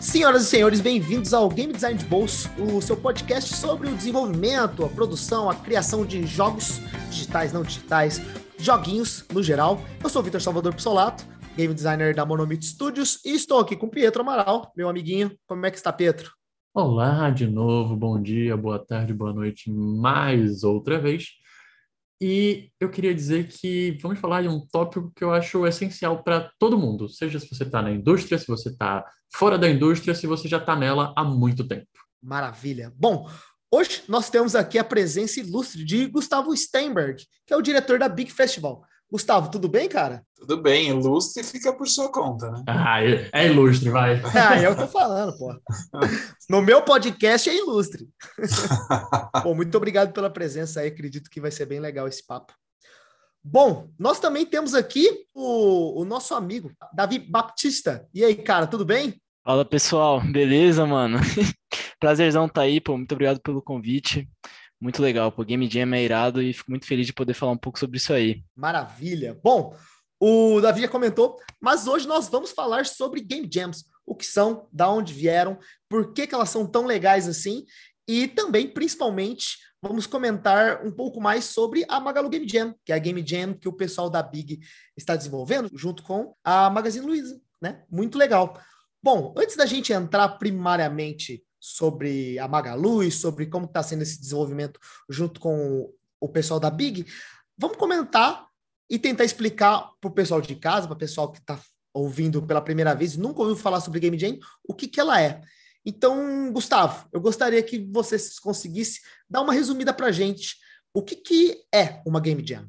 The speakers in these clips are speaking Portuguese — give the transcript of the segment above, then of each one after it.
Senhoras e senhores, bem-vindos ao Game Design de Bolso, o seu podcast sobre o desenvolvimento, a produção, a criação de jogos digitais, não digitais, joguinhos no geral. Eu sou o Vitor Salvador Pissolato, game designer da Monomito Studios, e estou aqui com Pietro Amaral, meu amiguinho. Como é que está, Pietro? Olá de novo, bom dia, boa tarde, boa noite, mais outra vez. E eu queria dizer que vamos falar de um tópico que eu acho essencial para todo mundo, seja se você está na indústria, se você está fora da indústria, se você já está nela há muito tempo. Maravilha. Bom, hoje nós temos aqui a presença ilustre de Gustavo Steinberg, que é o diretor da Big Festival. Gustavo, tudo bem, cara? Tudo bem, ilustre fica por sua conta, né? Ah, é, é ilustre, vai. Ah, é o que eu tô falando, pô. No meu podcast é ilustre. Bom, muito obrigado pela presença aí, acredito que vai ser bem legal esse papo. Bom, nós também temos aqui o, o nosso amigo, Davi Baptista. E aí, cara, tudo bem? Fala, pessoal. Beleza, mano? Prazerzão tá aí, pô. Muito obrigado pelo convite. Muito legal, pô. Game Jam é irado e fico muito feliz de poder falar um pouco sobre isso aí. Maravilha. Bom, o Davi já comentou, mas hoje nós vamos falar sobre Game Jams. O que são, da onde vieram, por que, que elas são tão legais assim e também, principalmente, vamos comentar um pouco mais sobre a Magalu Game Jam, que é a Game Jam que o pessoal da Big está desenvolvendo junto com a Magazine Luiza, né? Muito legal. Bom, antes da gente entrar primariamente sobre a Magalu e sobre como está sendo esse desenvolvimento junto com o pessoal da Big, vamos comentar e tentar explicar para o pessoal de casa, para o pessoal que está ouvindo pela primeira vez nunca ouviu falar sobre Game Jam, o que, que ela é. Então, Gustavo, eu gostaria que você conseguisse dar uma resumida para a gente. O que, que é uma Game Jam?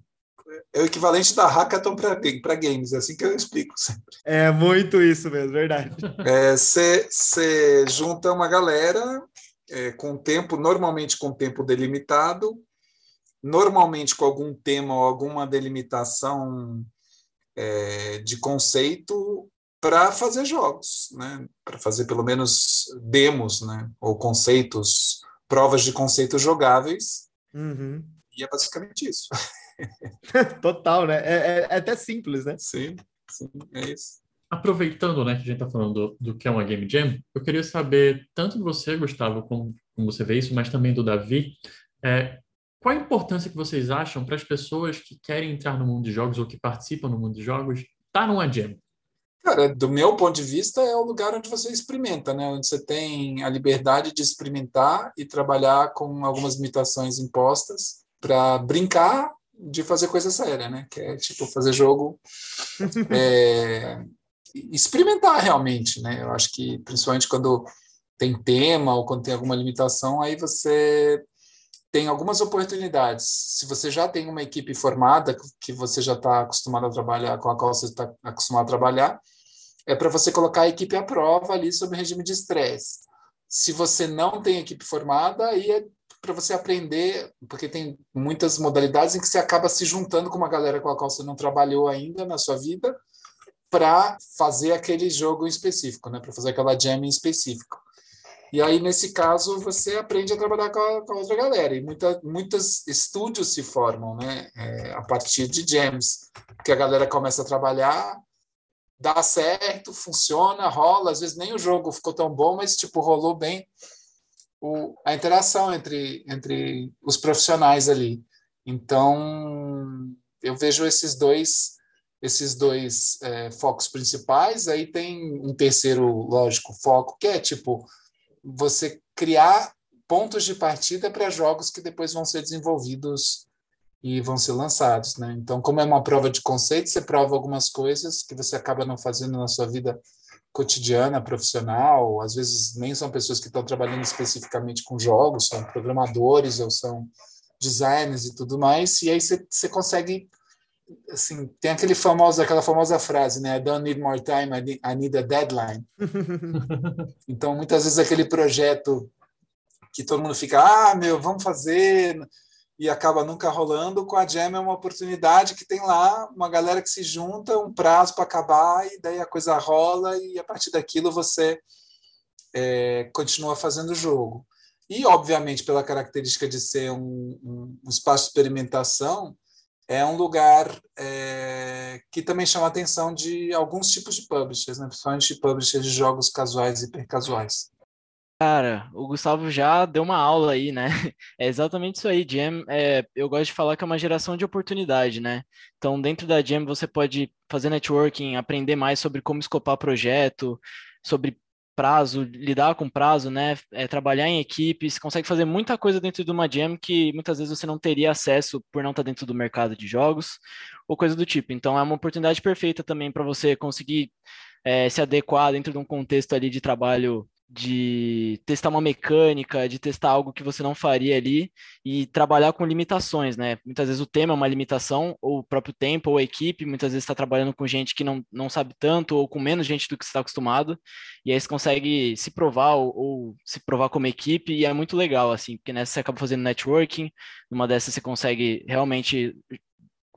É o equivalente da hackathon para games, é assim que eu explico sempre. É muito isso mesmo, verdade. Você é, junta uma galera é, com tempo, normalmente com tempo delimitado, normalmente com algum tema ou alguma delimitação é, de conceito para fazer jogos, né? para fazer pelo menos demos, né? ou conceitos, provas de conceitos jogáveis. Uhum. E é basicamente isso. Total, né? É, é, é, até simples, né? Sim, sim, é isso. Aproveitando, né, que a gente está falando do, do, que é uma Game Jam, eu queria saber, tanto de você, Gustavo, como, como você vê isso, mas também do Davi, é, qual a importância que vocês acham para as pessoas que querem entrar no mundo de jogos ou que participam no mundo de jogos, estar tá numa Jam? Cara, do meu ponto de vista, é o lugar onde você experimenta, né? Onde você tem a liberdade de experimentar e trabalhar com algumas limitações impostas para brincar de fazer coisa séria, né? Que é tipo fazer jogo, é, experimentar realmente, né? Eu acho que principalmente quando tem tema ou quando tem alguma limitação, aí você tem algumas oportunidades. Se você já tem uma equipe formada que você já está acostumado a trabalhar, com a qual você está acostumado a trabalhar, é para você colocar a equipe à prova ali sob regime de estresse. Se você não tem equipe formada, aí é para você aprender, porque tem muitas modalidades em que você acaba se juntando com uma galera com a qual você não trabalhou ainda na sua vida para fazer aquele jogo específico, né? Para fazer aquela jam em específico. E aí, nesse caso, você aprende a trabalhar com a, com a outra galera. E muita, muitos estúdios se formam né? É, a partir de jams, que a galera começa a trabalhar, dá certo, funciona, rola. Às vezes nem o jogo ficou tão bom, mas tipo rolou bem o, a interação entre, entre os profissionais ali. Então, eu vejo esses dois esses dois é, focos principais. Aí tem um terceiro, lógico, foco, que é tipo você criar pontos de partida para jogos que depois vão ser desenvolvidos e vão ser lançados, né? Então, como é uma prova de conceito, você prova algumas coisas que você acaba não fazendo na sua vida cotidiana, profissional, às vezes nem são pessoas que estão trabalhando especificamente com jogos, são programadores ou são designers e tudo mais, e aí você, consegue, assim, tem aquele famoso, aquela famosa frase, né, I don't need more time, I need, I need a deadline. então, muitas vezes aquele projeto que todo mundo fica, ah, meu, vamos fazer, e acaba nunca rolando. Com a Jam é uma oportunidade que tem lá uma galera que se junta, um prazo para acabar, e daí a coisa rola, e a partir daquilo você é, continua fazendo o jogo. E, obviamente, pela característica de ser um, um, um espaço de experimentação, é um lugar é, que também chama a atenção de alguns tipos de publishers, né? principalmente de publishers de jogos casuais e hipercasuais. Cara, o Gustavo já deu uma aula aí, né? É exatamente isso aí. Jam, é, eu gosto de falar que é uma geração de oportunidade, né? Então, dentro da Jam, você pode fazer networking, aprender mais sobre como escopar projeto, sobre prazo, lidar com prazo, né? É, trabalhar em equipe, você consegue fazer muita coisa dentro de uma jam que muitas vezes você não teria acesso por não estar dentro do mercado de jogos ou coisa do tipo. Então é uma oportunidade perfeita também para você conseguir é, se adequar dentro de um contexto ali de trabalho de testar uma mecânica, de testar algo que você não faria ali e trabalhar com limitações, né? Muitas vezes o tema é uma limitação, ou o próprio tempo, ou a equipe, muitas vezes está trabalhando com gente que não, não sabe tanto, ou com menos gente do que está acostumado, e aí você consegue se provar ou, ou, se provar como equipe, e é muito legal, assim, porque nessa você acaba fazendo networking, numa dessas você consegue realmente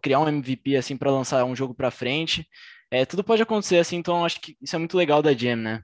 criar um MVP, assim, para lançar um jogo para frente. É, tudo pode acontecer, assim, então acho que isso é muito legal da Jam, né?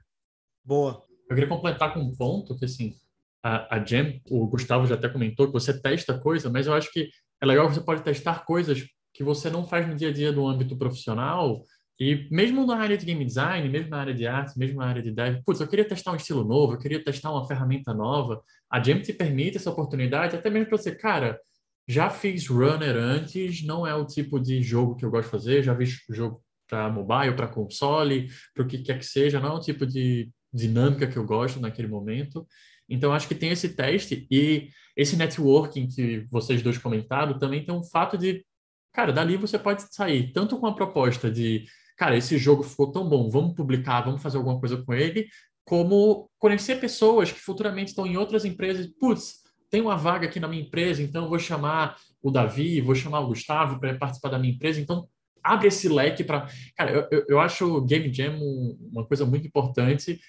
Boa. Eu queria completar com um ponto que, assim, a, a Jam, o Gustavo já até comentou que você testa coisa, mas eu acho que é legal que você pode testar coisas que você não faz no dia a dia do âmbito profissional e mesmo na área de game design, mesmo na área de arte, mesmo na área de dev, putz, eu queria testar um estilo novo, eu queria testar uma ferramenta nova. A Jam te permite essa oportunidade, até mesmo para você, cara, já fiz runner antes, não é o tipo de jogo que eu gosto de fazer, já vi jogo para mobile, para console, para o que quer que seja, não é o tipo de dinâmica que eu gosto naquele momento. Então, acho que tem esse teste e esse networking que vocês dois comentaram também tem um fato de, cara, dali você pode sair tanto com a proposta de, cara, esse jogo ficou tão bom, vamos publicar, vamos fazer alguma coisa com ele, como conhecer pessoas que futuramente estão em outras empresas, putz, tem uma vaga aqui na minha empresa, então eu vou chamar o Davi, vou chamar o Gustavo para participar da minha empresa, então abre esse leque para. Cara, eu, eu, acho o Game Jam uma coisa muito importante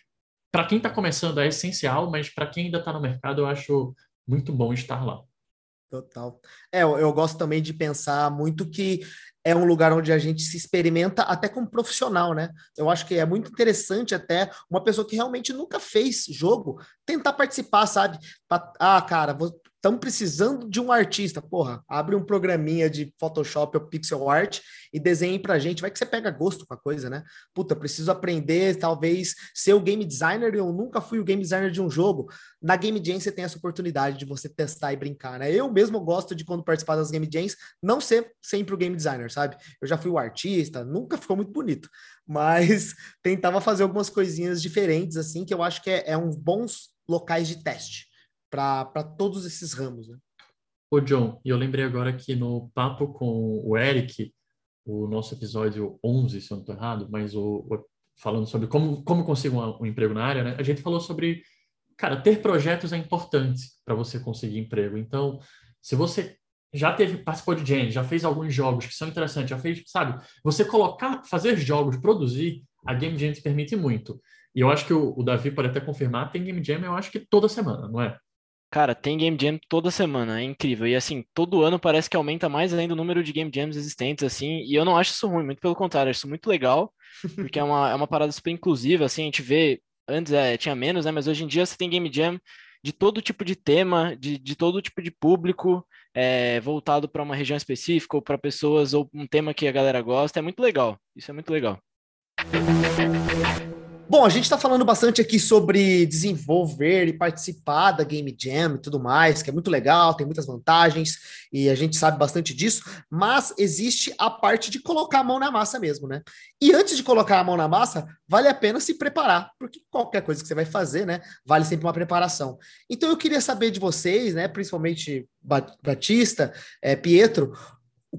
para quem está começando é essencial, mas para quem ainda está no mercado, eu acho muito bom estar lá. Total. É, eu, eu, gosto também de pensar muito que é um lugar onde a gente se experimenta até como profissional, né? Eu acho que é muito interessante até uma pessoa que realmente nunca fez jogo tentar participar, sabe? Ah, cara, vou, estamos precisando de um artista. Porra, abre um programinha de Photoshop ou Pixel Art e desenhe pra gente. Vai que você pega gosto com a coisa, né? Puta, preciso aprender, talvez, ser o game designer. Eu nunca fui o game designer de um jogo. Na Game Jam você tem essa oportunidade de você testar e brincar, né? Eu mesmo gosto de, quando participar das Game Jams, não ser sempre o game designer, sabe? Eu já fui o artista, nunca ficou muito bonito, mas tentava fazer algumas coisinhas diferentes, assim, que eu acho que é, é uns bons locais de teste para todos esses ramos. Né? Ô, John, e eu lembrei agora que no papo com o Eric, o nosso episódio 11, se eu não estou errado, mas o, o, falando sobre como, como conseguir um, um, emprego na área, né? a gente falou sobre, cara, ter projetos é importante para você conseguir emprego. Então, se você já teve, participou de Gen, já fez alguns jogos que são interessantes, já fez, sabe, você colocar, fazer jogos, produzir, a Game Jam te permite muito. E eu acho que o, o Davi pode até confirmar, tem Game Jam, eu acho que toda semana, não é? Cara, tem Game Jam toda semana, é incrível. E assim, todo ano parece que aumenta mais ainda o número de Game Jams existentes, assim, e eu não acho isso ruim, muito pelo contrário, acho isso muito legal, porque é uma, é uma parada super inclusiva, assim, a gente vê, antes é, tinha menos, né, mas hoje em dia você tem Game Jam de todo tipo de tema, de, de todo tipo de público, é, voltado para uma região específica, ou para pessoas, ou um tema que a galera gosta, é muito legal, isso é muito legal. Bom, a gente está falando bastante aqui sobre desenvolver e participar da Game Jam e tudo mais, que é muito legal, tem muitas vantagens e a gente sabe bastante disso, mas existe a parte de colocar a mão na massa mesmo, né? E antes de colocar a mão na massa, vale a pena se preparar, porque qualquer coisa que você vai fazer, né, vale sempre uma preparação. Então eu queria saber de vocês, né, principalmente Batista, é, Pietro,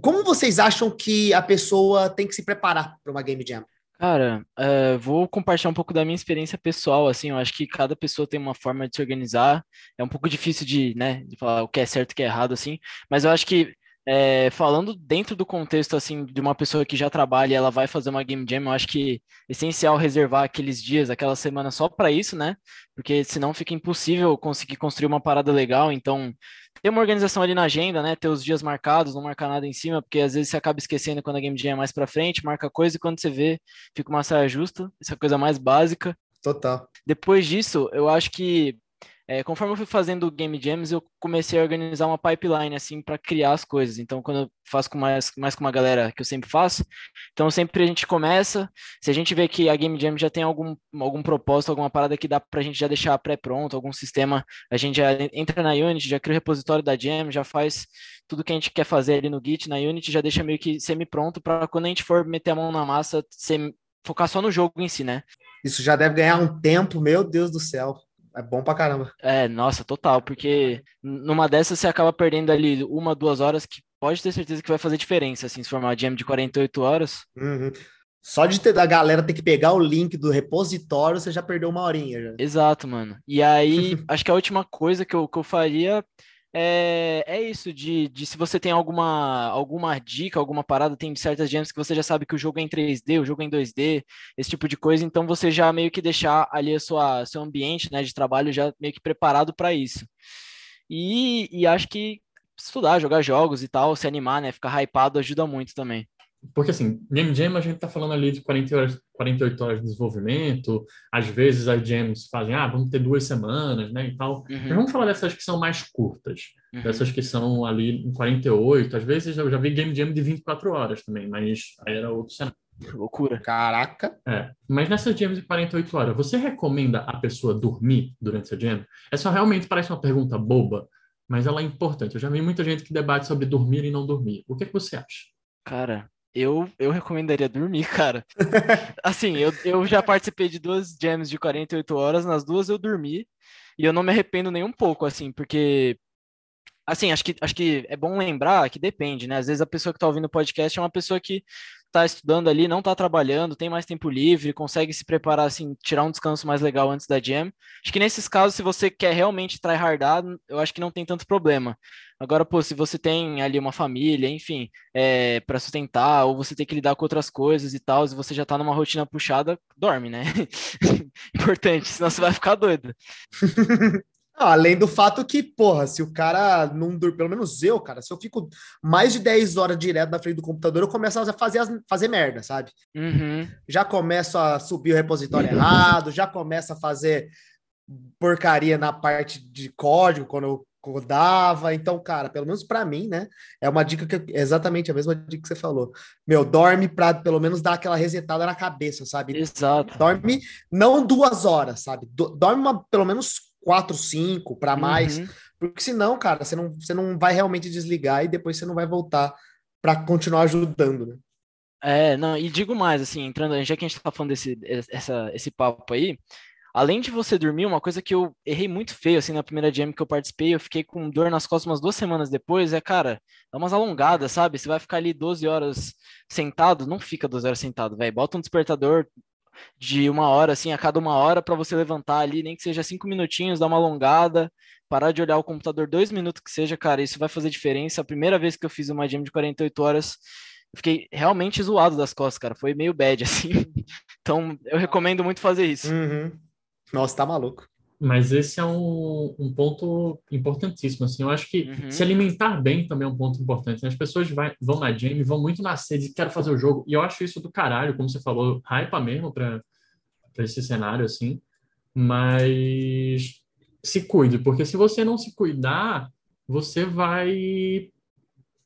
como vocês acham que a pessoa tem que se preparar para uma Game Jam? Cara, uh, vou compartilhar um pouco da minha experiência pessoal, assim, eu acho que cada pessoa tem uma forma de se organizar, é um pouco difícil de, né, de falar o que é certo e o que é errado, assim, mas eu acho que é, falando dentro do contexto assim de uma pessoa que já trabalha e ela vai fazer uma game jam, eu acho que é essencial reservar aqueles dias, aquela semana só para isso, né? Porque senão fica impossível conseguir construir uma parada legal. Então, ter uma organização ali na agenda, né? Ter os dias marcados, não marcar nada em cima, porque às vezes você acaba esquecendo quando a game jam é mais para frente, marca coisa e quando você vê, fica uma saia justa. Essa é a coisa mais básica. Total. Depois disso, eu acho que é, conforme eu fui fazendo Game Jams, eu comecei a organizar uma pipeline assim para criar as coisas. Então, quando eu faço com mais, mais com uma galera que eu sempre faço, então sempre a gente começa. Se a gente vê que a Game Jam já tem algum, algum propósito, alguma parada que dá para a gente já deixar pré-pronto, algum sistema, a gente já entra na Unity, já cria o repositório da Jam, já faz tudo que a gente quer fazer ali no Git, na Unity, já deixa meio que semi-pronto para quando a gente for meter a mão na massa, ser, focar só no jogo em si, né? Isso já deve ganhar um tempo, meu Deus do céu. É bom pra caramba. É, nossa, total, porque numa dessas você acaba perdendo ali uma, duas horas que pode ter certeza que vai fazer diferença, assim, se formar uma jam de 48 horas. Uhum. Só de ter da galera ter que pegar o link do repositório, você já perdeu uma horinha. Já. Exato, mano. E aí, acho que a última coisa que eu, que eu faria é, é isso, de, de se você tem alguma, alguma dica, alguma parada, tem certas gems que você já sabe que o jogo é em 3D, o jogo é em 2D, esse tipo de coisa, então você já meio que deixar ali a sua, seu ambiente né, de trabalho já meio que preparado para isso. E, e acho que estudar, jogar jogos e tal, se animar, né, ficar hypado ajuda muito também. Porque, assim, Game Jam a gente tá falando ali de 40 horas, 48 horas de desenvolvimento, às vezes as jams fazem, ah, vamos ter duas semanas, né, e tal. Uhum. Mas vamos falar dessas que são mais curtas, uhum. dessas que são ali em 48, às vezes eu já vi Game Jam de 24 horas também, mas aí era outro cenário. Loucura. Caraca. É. Mas nessas jams de 48 horas, você recomenda a pessoa dormir durante essa jam? Essa realmente parece uma pergunta boba, mas ela é importante. Eu já vi muita gente que debate sobre dormir e não dormir. O que, é que você acha? Cara, eu, eu recomendaria dormir, cara. Assim, eu, eu já participei de duas jams de 48 horas, nas duas eu dormi, e eu não me arrependo nem um pouco, assim, porque. Assim, acho que, acho que é bom lembrar que depende, né? Às vezes a pessoa que está ouvindo o podcast é uma pessoa que está estudando ali, não está trabalhando, tem mais tempo livre, consegue se preparar, assim, tirar um descanso mais legal antes da jam. Acho que nesses casos, se você quer realmente tryhardar, eu acho que não tem tanto problema. Agora, pô, se você tem ali uma família, enfim, é, para sustentar, ou você tem que lidar com outras coisas e tal, se você já está numa rotina puxada, dorme, né? Importante, senão você vai ficar doido. além do fato que, porra, se o cara não dorme, pelo menos eu, cara, se eu fico mais de 10 horas direto na frente do computador, eu começo a fazer, as, fazer merda, sabe? Uhum. Já começo a subir o repositório errado, já começo a fazer porcaria na parte de código quando eu codava. Então, cara, pelo menos para mim, né? É uma dica que é exatamente a mesma dica que você falou. Meu, dorme para pelo menos dar aquela resetada na cabeça, sabe? Exato. Dorme não duas horas, sabe? Dorme uma, pelo menos quatro, cinco para mais, uhum. porque senão, cara, você não, você não vai realmente desligar e depois você não vai voltar para continuar ajudando, né? É, não, e digo mais, assim, entrando, já que a gente tá falando desse essa, esse papo aí, além de você dormir, uma coisa que eu errei muito feio, assim, na primeira jam que eu participei, eu fiquei com dor nas costas umas duas semanas depois, é, cara, dá umas alongadas, sabe? Você vai ficar ali 12 horas sentado, não fica 12 horas sentado, velho, bota um despertador, de uma hora, assim, a cada uma hora, para você levantar ali, nem que seja cinco minutinhos, dar uma alongada, parar de olhar o computador dois minutos que seja, cara, isso vai fazer diferença. A primeira vez que eu fiz uma gym de 48 horas, fiquei realmente zoado das costas, cara, foi meio bad, assim. Então, eu recomendo muito fazer isso. Uhum. Nossa, tá maluco. Mas esse é um, um ponto importantíssimo, assim, eu acho que uhum. se alimentar bem também é um ponto importante, né? As pessoas vai, vão na jam vão muito na sede, quero fazer o jogo, e eu acho isso do caralho, como você falou, hype mesmo para esse cenário, assim, mas se cuide, porque se você não se cuidar, você vai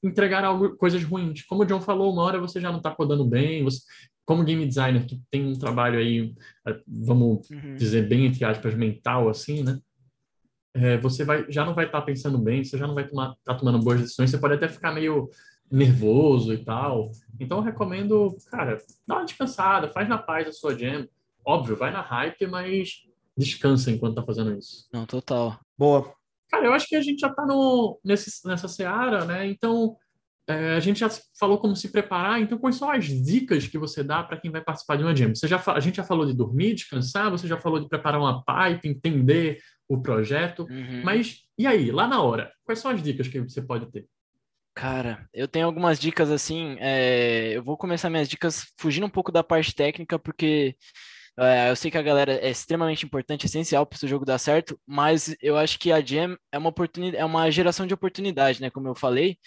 entregar algo, coisas ruins. Como o John falou, uma hora você já não está codando bem, você, como game designer que tem um trabalho aí, é, vamos uhum. dizer bem entre aspas, mental, assim, né? É, você vai, já não vai estar tá pensando bem, você já não vai estar tá tomando boas decisões, você pode até ficar meio nervoso e tal. Então, eu recomendo, cara, dá uma descansada, faz na paz a sua jam. Óbvio, vai na hype, mas descansa enquanto tá fazendo isso. Não, total. Boa. Cara, eu acho que a gente já tá no, nesse, nessa seara, né? Então, é, a gente já falou como se preparar, então quais são as dicas que você dá para quem vai participar de uma jam? Você já, a gente já falou de dormir, descansar, você já falou de preparar uma pipe, entender o projeto, uhum. mas e aí, lá na hora, quais são as dicas que você pode ter? Cara, eu tenho algumas dicas assim, é, eu vou começar minhas dicas fugindo um pouco da parte técnica, porque é, eu sei que a galera é extremamente importante, essencial para o jogo dar certo, mas eu acho que a Jam é uma oportunidade, é uma geração de oportunidade, né? Como eu falei.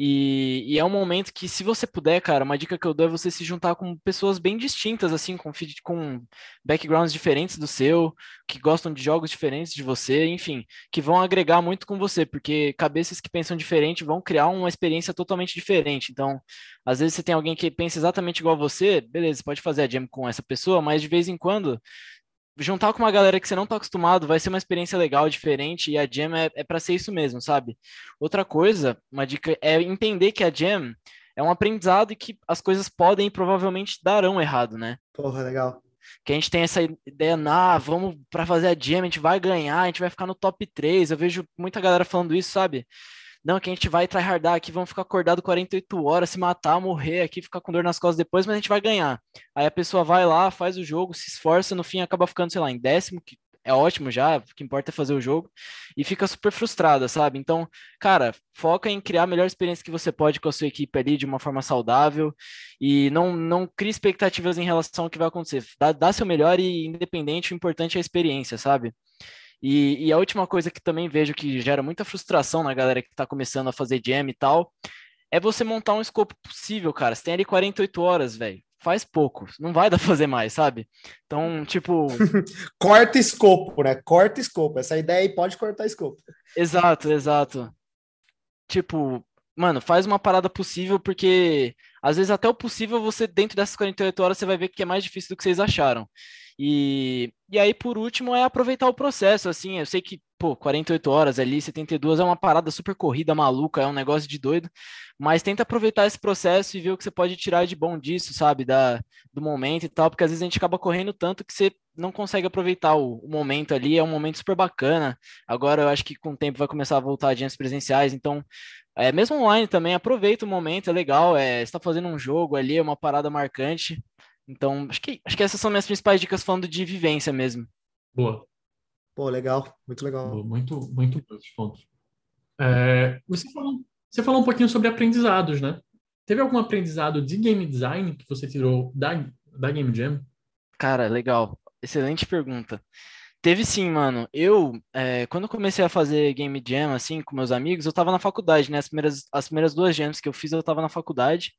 E, e, é um momento que, se você puder, cara, uma dica que eu dou é você se juntar com pessoas bem distintas, assim, com, com backgrounds diferentes do seu, que gostam de jogos diferentes de você, enfim, que vão agregar muito com você, porque cabeças que pensam diferente vão criar uma experiência totalmente diferente. Então, às vezes você tem alguém que pensa exatamente igual a você, beleza, pode fazer a jam com essa pessoa, mas de vez em quando juntar com uma galera que você não tá acostumado vai ser uma experiência legal, diferente, e a Jam é, é para ser isso mesmo, sabe? Outra coisa, uma dica é entender que a Jam é um aprendizado e que as coisas podem e provavelmente darão errado, né? Porra, legal. Que a gente tem essa ideia, ah, vamos para fazer a Jam, a gente vai ganhar, a gente vai ficar no top 3. Eu vejo muita galera falando isso, sabe? Não, que a gente vai tryhardar aqui, vamos ficar acordado 48 horas, se matar, morrer aqui, ficar com dor nas costas depois, mas a gente vai ganhar. Aí a pessoa vai lá, faz o jogo, se esforça, no fim acaba ficando, sei lá, em décimo, que é ótimo já, o que importa é fazer o jogo, e fica super frustrada, sabe? Então, cara, foca em criar a melhor experiência que você pode com a sua equipe ali de uma forma saudável e não, não crie expectativas em relação ao que vai acontecer. Dá, dá seu melhor e independente, o importante é a experiência, sabe? E, e, a última coisa que também vejo que gera muita frustração na galera que está começando a fazer jam e tal, é você montar um escopo possível, cara. Você tem ali 48 horas, velho. Faz pouco, não vai dar pra fazer mais, sabe? Então, tipo. Corta escopo, né? Corta escopo. Essa ideia aí pode cortar escopo. Exato, exato. Tipo, mano, faz uma parada possível, porque às vezes até o possível você, dentro dessas 48 horas, você vai ver que é mais difícil do que vocês acharam. E, e aí, por último, é aproveitar o processo, assim, eu sei que, pô, 48 horas ali, 72 é uma parada super corrida, maluca, é um negócio de doido, mas tenta aproveitar esse processo e ver o que você pode tirar de bom disso, sabe, da, do momento e tal, porque às vezes a gente acaba correndo tanto que você não consegue aproveitar o, o momento ali, é um momento super bacana, agora eu acho que com o tempo vai começar a voltar adiante presenciais, então é, mesmo online também, aproveita o momento, é legal, é, está fazendo um jogo ali, é uma parada marcante, então, acho que, acho que essas são minhas principais dicas falando de vivência mesmo. Boa. Pô, legal, muito legal. Boa, muito, muito bons pontos. É, você, falou, você falou um pouquinho sobre aprendizados, né? Teve algum aprendizado de game design que você tirou da, da Game Jam? Cara, legal. Excelente pergunta. Teve sim, mano. Eu, é, quando eu comecei a fazer game jam, assim, com meus amigos, eu tava na faculdade, né? As primeiras, as primeiras duas jams que eu fiz, eu tava na faculdade.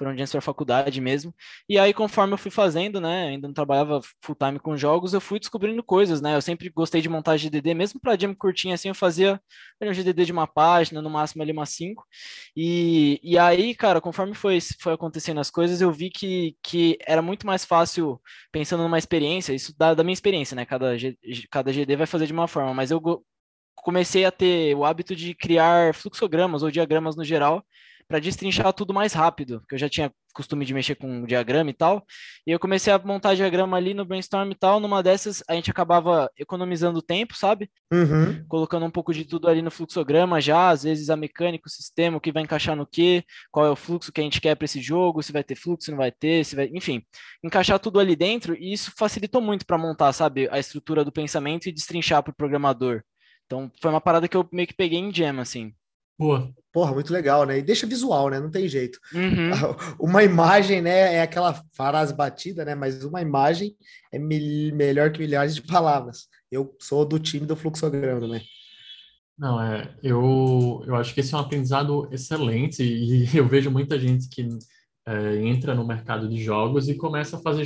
Foram jams pra faculdade mesmo. E aí, conforme eu fui fazendo, né? Ainda não trabalhava full time com jogos, eu fui descobrindo coisas, né? Eu sempre gostei de montar GDD, mesmo pra jam curtinha, assim, eu fazia um GDD de uma página, no máximo ali umas cinco. E, e aí, cara, conforme foi, foi acontecendo as coisas, eu vi que, que era muito mais fácil, pensando numa experiência, isso da, da minha experiência, né? Cada cada GD vai fazer de uma forma, mas eu comecei a ter o hábito de criar fluxogramas ou diagramas no geral para destrinchar tudo mais rápido, porque eu já tinha costume de mexer com diagrama e tal, e eu comecei a montar diagrama ali no brainstorm e tal, numa dessas a gente acabava economizando tempo, sabe? Uhum. Colocando um pouco de tudo ali no fluxograma já, às vezes a mecânica, o sistema, o que vai encaixar no que, qual é o fluxo que a gente quer para esse jogo, se vai ter fluxo, se não vai ter, se vai, enfim, encaixar tudo ali dentro, e isso facilitou muito para montar, sabe, a estrutura do pensamento e destrinchar para o programador. Então, foi uma parada que eu meio que peguei em Jam, assim. Boa. Porra, muito legal, né? E deixa visual, né? Não tem jeito. Uhum. Uma imagem, né? É aquela frase batida, né? Mas uma imagem é mil... melhor que milhares de palavras. Eu sou do time do fluxograma, né? Não, é, eu, eu acho que esse é um aprendizado excelente e eu vejo muita gente que é, entra no mercado de jogos e começa a fazer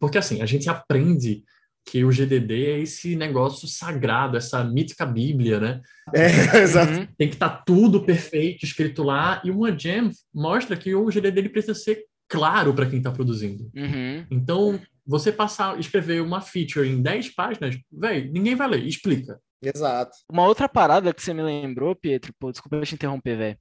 porque assim, a gente aprende que o GDD é esse negócio sagrado, essa mítica Bíblia, né? É, exato. Uhum. Tem que estar tá tudo perfeito escrito lá, e uma Jam mostra que o GDD ele precisa ser claro para quem está produzindo. Uhum. Então, você passar, escrever uma feature em 10 páginas, velho, ninguém vai ler, explica. Exato. Uma outra parada que você me lembrou, Pietro, pô, desculpa eu te interromper, velho.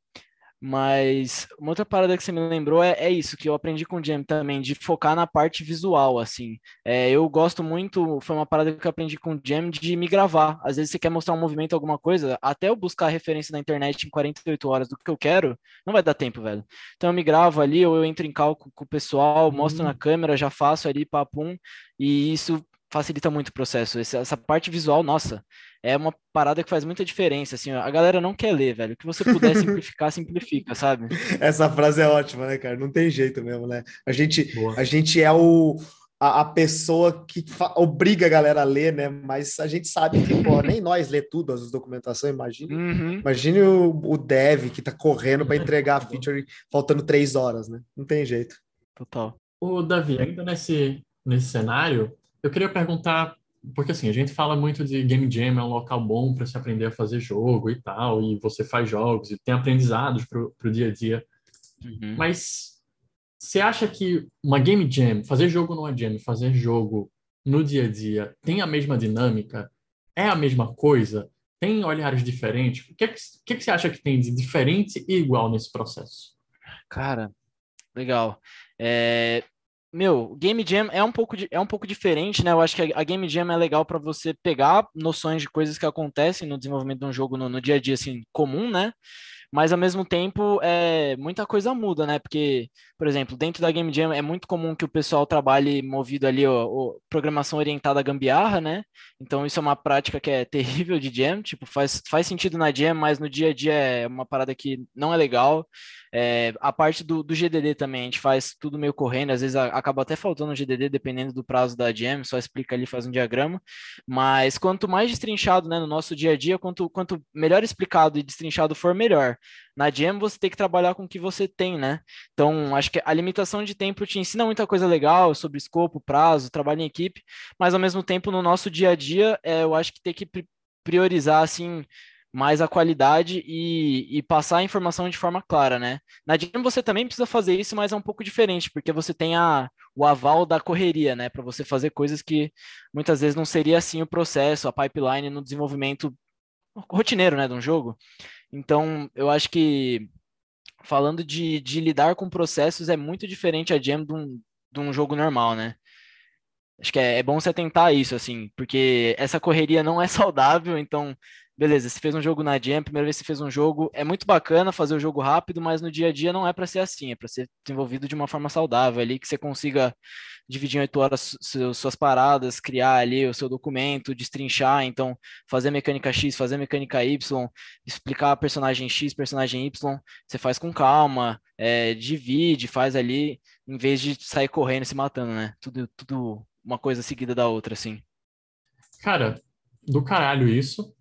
Mas uma outra parada que você me lembrou é, é isso, que eu aprendi com o Jam também, de focar na parte visual, assim. É, eu gosto muito, foi uma parada que eu aprendi com o Jam de me gravar. Às vezes você quer mostrar um movimento, alguma coisa, até eu buscar referência na internet em 48 horas do que eu quero, não vai dar tempo, velho. Então eu me gravo ali, ou eu entro em cálculo com o pessoal, mostro uhum. na câmera, já faço ali, papum, e isso facilita muito o processo. Essa, essa, parte visual, nossa, é uma parada que faz muita diferença. Assim, a galera não quer ler, velho. O que você puder simplificar, simplifica, sabe? Essa frase é ótima, né, cara? Não tem jeito mesmo, né? A gente, a gente é o a, a pessoa que obriga a galera a ler, né? Mas a gente sabe que, pô, nem nós lê tudo, as documentações, imagine. Uhum. Imagine o, o dev que tá correndo para entregar a feature faltando três horas, né? Não tem jeito. Total. O Davi, ainda nesse, nesse cenário, eu queria perguntar, porque assim, a gente fala muito de Game Jam, é um local bom para se aprender a fazer jogo e tal, e você faz jogos e tem aprendizados para o dia a dia. Uhum. Mas você acha que uma game jam, fazer jogo numa jam, fazer jogo no dia a dia, tem a mesma dinâmica? É a mesma coisa? Tem olhares diferentes? O que, é que, o que, é que você acha que tem de diferente e igual nesse processo? Cara, legal. É, meu, Game Jam é um pouco, de, é um pouco diferente, né? Eu acho que a, a Game Jam é legal para você pegar noções de coisas que acontecem no desenvolvimento de um jogo no, no, dia a dia, assim, comum, né? Mas ao mesmo tempo é, muita coisa muda, né? Porque, por exemplo, dentro da Game Jam é muito comum que o pessoal trabalhe movido ali, ó, ó, programação orientada à gambiarra, né? Então isso é uma prática que é terrível de Jam, tipo, faz, faz sentido na Jam, mas no dia a dia é uma parada que não é legal. É, a parte do, do, GDD também, a gente faz tudo meio correndo, às vezes a, acaba até faltando o GDD, dependendo do prazo da Jam, só explica ali, faz um diagrama. Mas quanto mais destrinchado né, no nosso dia a dia, quanto, quanto melhor explicado e destrinchado for, melhor. Na Jam você tem que trabalhar com o que você tem, né? Então, acho que a limitação de tempo te ensina muita coisa legal sobre escopo, prazo, trabalho em equipe, mas ao mesmo tempo no nosso dia a dia, é, eu acho que tem que priorizar, assim, mais a qualidade e, e, passar a informação de forma clara, né? Na Jam você também precisa fazer isso, mas é um pouco diferente, porque você tem a, o aval da correria, né? Para você fazer coisas que muitas vezes não seria assim o processo, a pipeline no desenvolvimento rotineiro, né, de um jogo. Então, eu acho que falando de, de lidar com processos é muito diferente a Jam de um, de um jogo normal, né? Acho que é, é bom você tentar isso, assim, porque essa correria não é saudável, então beleza, você fez um jogo na Jam, primeira vez que você fez um jogo, é muito bacana fazer o jogo rápido, mas no dia a dia não é para ser assim, é para ser desenvolvido de uma forma saudável ali, que você consiga dividir em oito horas suas paradas, criar ali o seu documento, destrinchar, então fazer mecânica X, fazer mecânica Y, explicar personagem X, personagem Y, você faz com calma, é, divide, faz ali, em vez de sair correndo e se matando, né? Tudo, tudo uma coisa seguida da outra, assim. Cara, do caralho isso.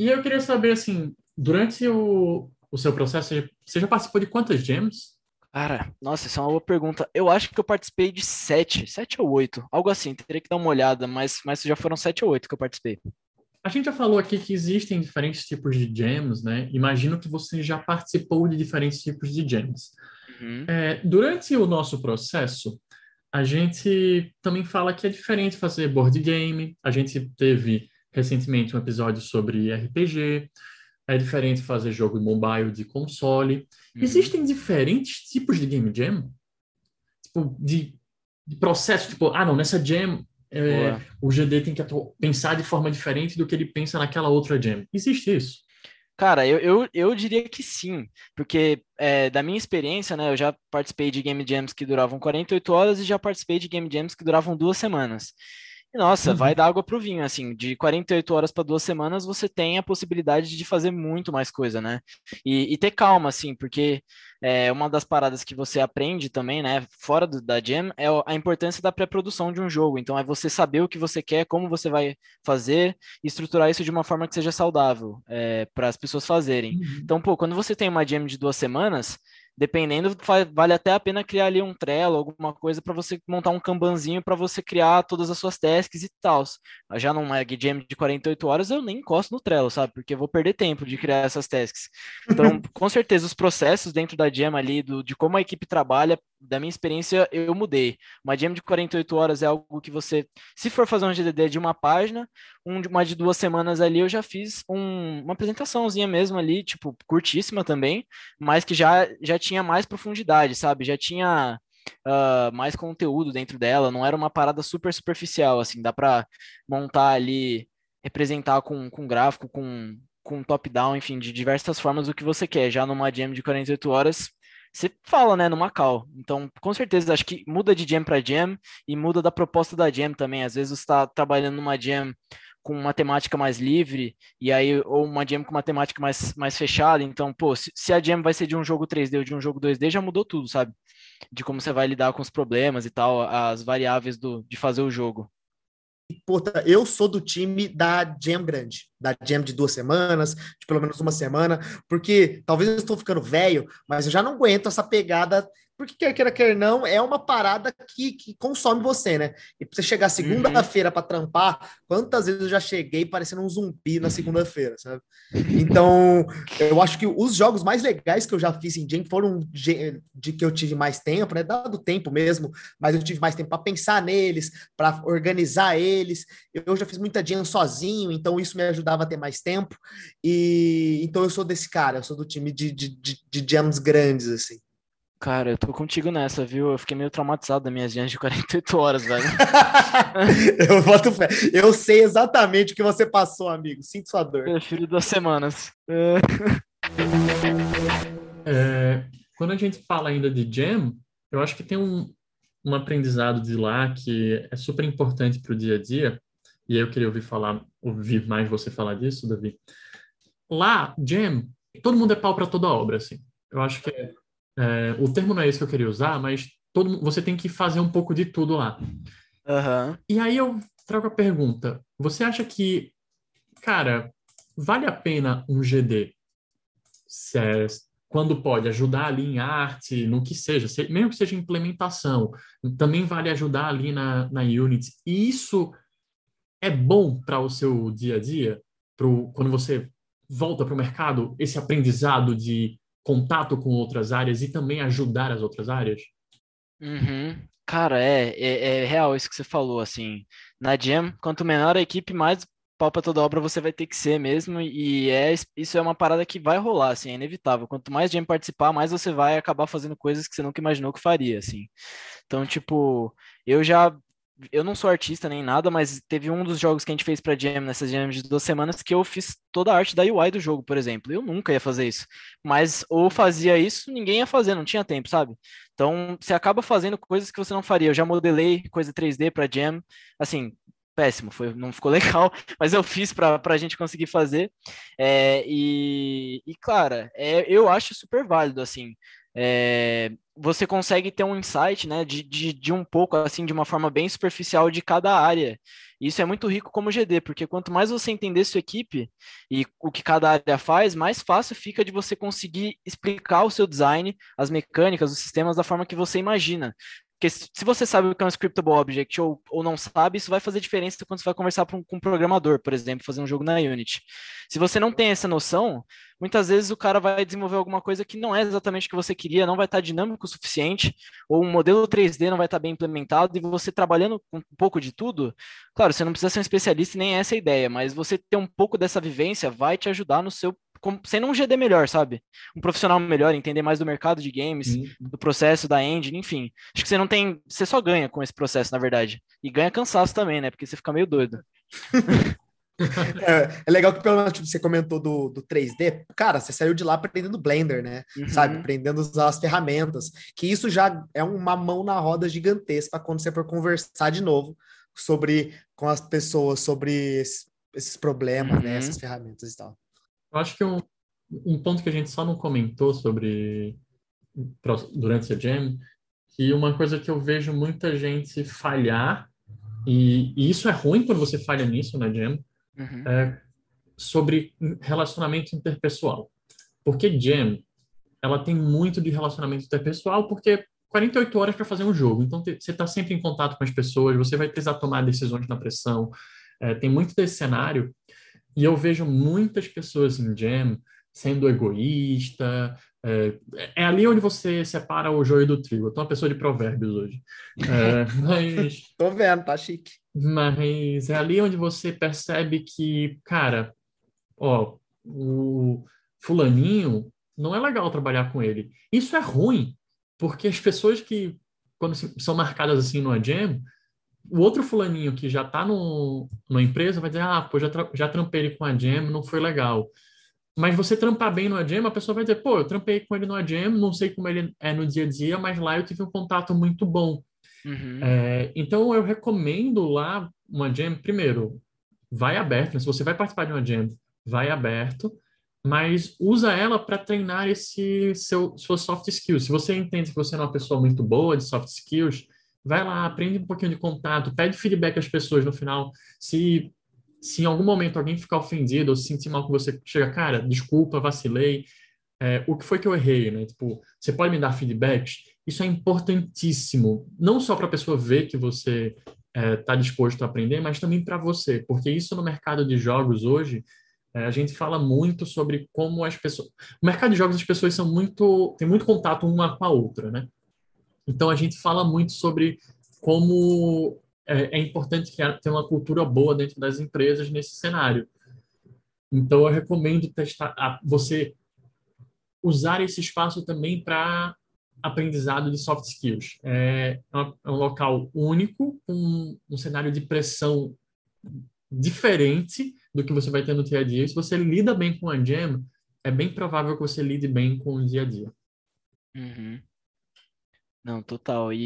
E eu queria saber, assim, durante o, o seu processo, você já participou de quantas jams? Cara, nossa, essa é uma boa pergunta. Eu acho que eu participei de sete, sete ou oito, algo assim, teria que dar uma olhada, mas, mas já foram sete ou oito que eu participei. A gente já falou aqui que existem diferentes tipos de jams, né? Imagino que você já participou de diferentes tipos de jams. Uhum. É, durante o nosso processo, a gente também fala que é diferente fazer board game, a gente teve recentemente um episódio sobre RPG. É diferente fazer jogo mobile de console. Uhum. Existem diferentes tipos de game jam? Tipo, de, de processo, tipo, ah, não, nessa jam é, o GD tem que pensar de forma diferente do que ele pensa naquela outra jam. Existe isso? Cara, eu, eu, eu diria que sim, porque é, da minha experiência, né, eu já participei de game jams que duravam 48 horas e já participei de game jams que duravam duas semanas. Nossa, uhum. vai dar água pro vinho, assim, de 48 horas para duas semanas você tem a possibilidade de fazer muito mais coisa, né? E, e ter calma, assim, porque é, uma das paradas que você aprende também, né, fora do, da Jam, é a importância da pré-produção de um jogo. Então, é você saber o que você quer, como você vai fazer e estruturar isso de uma forma que seja saudável é, para as pessoas fazerem. Uhum. Então, pô, quando você tem uma Jam de duas semanas, dependendo, vale até a pena criar ali um Trello, alguma coisa para você montar um Kanbanzinho para você criar todas as suas tasks e tal. Já numa Jam de 48 horas eu nem encosto no Trello, sabe? Porque eu vou perder tempo de criar essas tasks. Então, com certeza, os processos dentro da Jam ali, do, de como a equipe trabalha, da minha experiência, eu mudei. Uma jam de 48 horas é algo que você, se for fazer um GDD de uma página, um, uma de duas semanas ali, eu já fiz um, uma apresentaçãozinha mesmo ali, tipo, curtíssima também, mas que já, já tinha mais profundidade, sabe? Já tinha uh, mais conteúdo dentro dela, não era uma parada super superficial, assim, dá para montar ali, representar com, com gráfico, com, com top-down, enfim, de diversas formas o que você quer. Já numa jam de 48 horas, você fala, né, no Macau. Então, com certeza, acho que muda de jam para jam e muda da proposta da jam também. Às vezes você está trabalhando numa jam com uma temática mais livre, e aí, ou uma jam com uma temática mais, mais fechada. Então, pô, se, se a jam vai ser de um jogo 3D ou de um jogo 2D, já mudou tudo, sabe? De como você vai lidar com os problemas e tal, as variáveis do, de fazer o jogo. Puta, eu sou do time da Jam grande, da Jam de duas semanas, de pelo menos uma semana, porque talvez eu estou ficando velho, mas eu já não aguento essa pegada porque quer queira, quer não, é uma parada que, que consome você, né? E pra você chegar uhum. segunda-feira para trampar, quantas vezes eu já cheguei parecendo um zumbi na segunda-feira, sabe? Então, eu acho que os jogos mais legais que eu já fiz em Jam foram de que eu tive mais tempo, né? Dado tempo mesmo, mas eu tive mais tempo para pensar neles, para organizar eles. Eu já fiz muita Jam sozinho, então isso me ajudava a ter mais tempo. E então eu sou desse cara, eu sou do time de, de, de, de jams grandes, assim. Cara, eu tô contigo nessa, viu? Eu fiquei meio traumatizado das minhas dias de 48 horas, velho. eu boto fé. Eu sei exatamente o que você passou, amigo. Sinto sua dor. Prefiro duas semanas. É, quando a gente fala ainda de Jam, eu acho que tem um, um aprendizado de lá que é super importante para o dia a dia. E aí eu queria ouvir falar, ouvir mais você falar disso, Davi. Lá, Jam, todo mundo é pau para toda obra, assim. Eu acho que é é, o termo não é esse que eu queria usar, mas todo, você tem que fazer um pouco de tudo lá. Uhum. E aí eu trago a pergunta: você acha que, cara, vale a pena um GD? É, quando pode ajudar ali em arte, no que seja, mesmo que seja implementação, também vale ajudar ali na, na Unity. E isso é bom para o seu dia a dia? Pro, quando você volta para o mercado, esse aprendizado de contato com outras áreas e também ajudar as outras áreas? Uhum. Cara, é, é, é, real isso que você falou, assim, na Jam, quanto menor a equipe, mais pau pra toda obra você vai ter que ser mesmo, e é, isso é uma parada que vai rolar, assim, é inevitável, quanto mais Jam participar, mais você vai acabar fazendo coisas que você nunca imaginou que faria, assim, então, tipo, eu já eu não sou artista nem nada, mas teve um dos jogos que a gente fez para Jam nessas Jams de duas semanas que eu fiz toda a arte da UI do jogo, por exemplo. Eu nunca ia fazer isso. Mas ou fazia isso, ninguém ia fazer, não tinha tempo, sabe? Então você acaba fazendo coisas que você não faria. Eu já modelei coisa 3D para Jam, assim, péssimo, foi, não ficou legal, mas eu fiz para a gente conseguir fazer. É, e, e, cara, é, eu acho super válido, assim é, você consegue ter um insight né, de, de, de, um pouco, assim, de uma forma bem superficial de cada área. Isso é muito rico como GD, porque quanto mais você entender sua equipe e o que cada área faz, mais fácil fica de você conseguir explicar o seu design, as mecânicas, os sistemas da forma que você imagina. Porque se você sabe o que é um scriptable object ou, ou não sabe, isso vai fazer diferença quando você vai conversar com um programador, por exemplo, fazer um jogo na Unity. Se você não tem essa noção, muitas vezes o cara vai desenvolver alguma coisa que não é exatamente o que você queria, não vai estar dinâmico o suficiente, ou um modelo 3D não vai estar bem implementado, e você trabalhando com um pouco de tudo, claro, você não precisa ser um especialista nem essa é a ideia, mas você ter um pouco dessa vivência vai te ajudar no seu sendo um GD melhor, sabe? Um profissional melhor, entender mais do mercado de games, do processo da engine, enfim. Acho que você não tem, você só ganha com esse processo, na verdade. E ganha cansaço também, né? Porque você fica meio doido. é, é, legal que pelo menos tipo, você comentou do, do 3D, cara, você saiu de lá aprendendo Blender, né? Uhum. Sabe, aprendendo a usar as ferramentas, que isso já é uma mão na roda gigantesca quando você for conversar de novo sobre com as pessoas sobre esses, esses problemas, né? uhum. né? Essas ferramentas e tal. Eu acho que um, um ponto que a gente só não comentou sobre durante a Jam, que uma coisa que eu vejo muita gente falhar, e, e isso é ruim quando você falha nisso na Jam, uhum. é sobre relacionamento interpessoal. Porque Jam, ela tem muito de relacionamento interpessoal, porque 48 horas para fazer um jogo. Então, você está sempre em contato com as pessoas, você vai precisar tomar decisões na pressão. É, tem muito desse cenário. E eu vejo muitas pessoas em Jam sendo egoísta. É, é, ali onde você separa o joio do trigo. Eu tô uma pessoa de provérbios hoje. É, mas. tô vendo, tá chique. Mas é ali onde você percebe que, cara, ó, o fulaninho não é legal trabalhar com ele. Isso é ruim, porque as pessoas que, quando são marcadas assim no jam, o outro fulaninho que já está numa empresa vai dizer, ah, pô, já, já trampei ele com a Jam, não foi legal. Mas você trampar bem no AGEM, a pessoa vai dizer, pô, eu trampei com ele no AGEM, não sei como ele é no dia a dia, mas lá eu tive um contato muito bom. Uhum. É, então eu recomendo lá uma AGEM, primeiro, vai aberto. Né? Se você vai participar de uma jam, vai aberto, mas usa ela para treinar esse seu suas soft skills. Se você entende que você é uma pessoa muito boa de soft skills, vai lá, aprende um pouquinho de contato, pede feedback às pessoas no final. Se se em algum momento alguém ficar ofendido ou se sentir mal com você, chega, cara, desculpa, vacilei, é, o que foi que eu errei, né? Tipo, você pode me dar feedbacks? Isso é importantíssimo, não só para a pessoa ver que você está é, tá disposto a aprender, mas também para você, porque isso no mercado de jogos hoje, é, a gente fala muito sobre como as pessoas. No mercado de jogos, as pessoas são muito. têm muito contato uma com a outra, né? Então a gente fala muito sobre como é, é importante ter uma cultura boa dentro das empresas nesse cenário. Então eu recomendo testar a, você usar esse espaço também para aprendizado de soft skills. É, é um local único, com um cenário de pressão diferente do que você vai ter no dia a dia. E se você lida bem com a Jam, é bem provável que você lide bem com o dia a dia. Uhum. Não, total. E,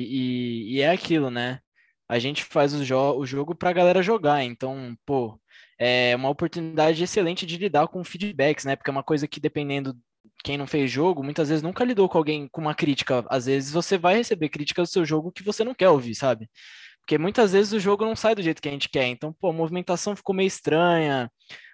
e, e, é aquilo, né? A gente faz o, jo o jogo para a galera jogar. Então, pô, é uma oportunidade excelente de lidar com feedbacks, né? Porque é uma coisa que, dependendo quem não fez jogo, muitas vezes nunca lidou com alguém com uma crítica. Às vezes você vai receber crítica do seu jogo que você não quer ouvir, sabe? Porque muitas vezes o jogo não sai do jeito que a gente quer. Então, pô, a movimentação ficou meio estranha,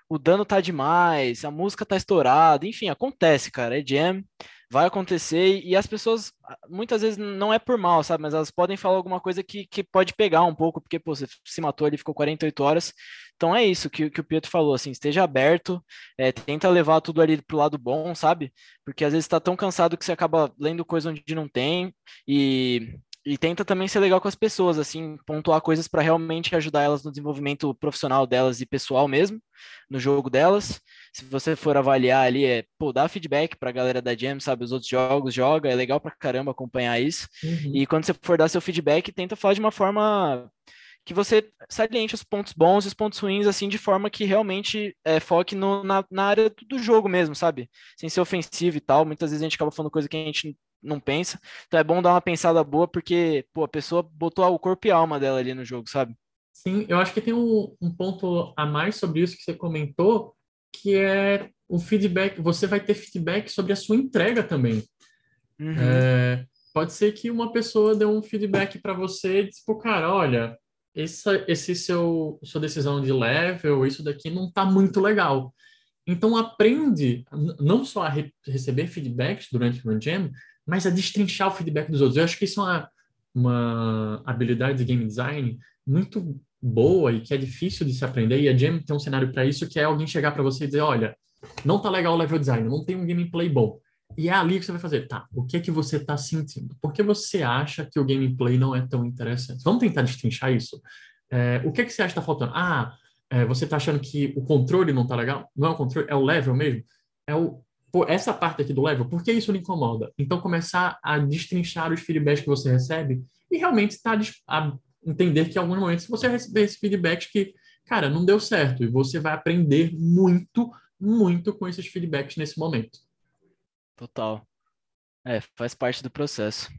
o dano tá demais, a música tá estourada, enfim, acontece, cara. É jam, vai acontecer e as pessoas muitas vezes não é por mal, sabe? Mas elas podem falar alguma coisa que, que pode pegar um pouco, porque pô, você se matou ali, ficou 48 horas. Então é isso que, que o Pietro falou, assim, esteja aberto, é, tenta levar tudo ali pro lado bom, sabe? Porque às vezes está tão cansado que você acaba lendo coisa onde não tem e e tenta também ser legal com as pessoas, assim, pontuar coisas para realmente ajudar elas no desenvolvimento profissional delas e pessoal mesmo, no jogo delas. Se você for avaliar ali, é, pô, dá feedback para a galera da Jam, sabe, os outros jogos, joga, é legal para caramba acompanhar isso. Uhum. E quando você for dar seu feedback, tenta falar de uma forma que você saliente os pontos bons e os pontos ruins, assim, de forma que realmente é, foque no, na, na área do jogo mesmo, sabe? Sem ser ofensivo e tal. Muitas vezes a gente acaba falando coisa que a gente não pensa. Então é bom dar uma pensada boa, porque pô, a pessoa botou o corpo e alma dela ali no jogo, sabe? Sim, eu acho que tem um, um ponto a mais sobre isso que você comentou, que é o feedback. Você vai ter feedback sobre a sua entrega também. Uhum. É, pode ser que uma pessoa dê um feedback para você tipo, cara, olha, essa, esse seu sua decisão de level, isso daqui não tá muito legal. Então aprende não só a re receber feedbacks durante o jam, mas a destrinchar o feedback dos outros. Eu acho que isso é uma, uma habilidade de game design muito boa e que é difícil de se aprender. E a Jam tem um cenário para isso, que é alguém chegar para você e dizer, olha, não tá legal o level design, não tem um gameplay bom. E é ali que você vai fazer, tá, o que é que você tá sentindo? Por que você acha que o gameplay não é tão interessante? Vamos tentar destrinchar isso. É, o que é que você acha que tá faltando? Ah, é, você tá achando que o controle não tá legal? Não é o controle, é o level mesmo? É o pô, essa parte aqui do level, por que isso lhe incomoda? Então, começar a destrinchar os feedbacks que você recebe e realmente estar a entender que em alguns momentos você receber esse feedback que, cara, não deu certo. E você vai aprender muito, muito com esses feedbacks nesse momento. Total. É, faz parte do processo.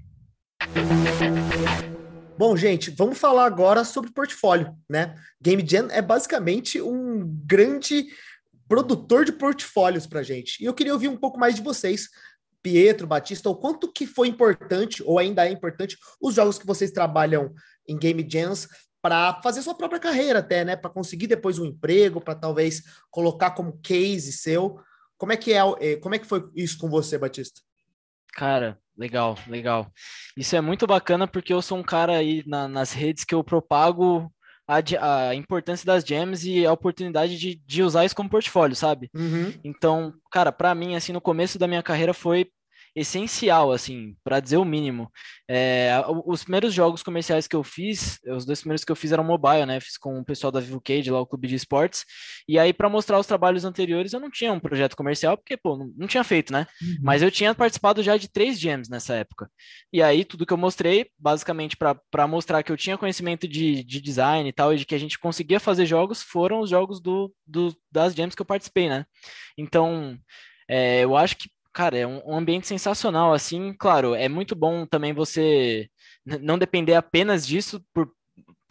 Bom, gente, vamos falar agora sobre portfólio, né? Game Jam é basicamente um grande produtor de portfólios para gente. E eu queria ouvir um pouco mais de vocês, Pietro, Batista, o quanto que foi importante, ou ainda é importante, os jogos que vocês trabalham em Game Jams para fazer sua própria carreira até, né? Para conseguir depois um emprego, para talvez colocar como case seu. Como é que é, é, como é que foi isso com você, Batista? Cara, legal, legal. Isso é muito bacana porque eu sou um cara aí na, nas redes que eu propago a, a importância das gems e a oportunidade de, de usar isso como portfólio, sabe? Uhum. Então, cara, para mim, assim, no começo da minha carreira foi essencial, assim, para dizer o mínimo. É, os primeiros jogos comerciais que eu fiz, os dois primeiros que eu fiz eram mobile, né? Fiz com o pessoal da Vivo Cage, lá o clube de esportes. E aí, para mostrar os trabalhos anteriores, eu não tinha um projeto comercial, porque, pô, não, não tinha feito, né? Uhum. Mas eu tinha participado já de três gems nessa época. E aí, tudo que eu mostrei, basicamente, para mostrar que eu tinha conhecimento de, de design e tal, e de que a gente conseguia fazer jogos, foram os jogos do, do das gems que eu participei, né? Então. É, eu acho que Cara, é um, um ambiente sensacional, assim, claro, é muito bom também você não depender apenas disso por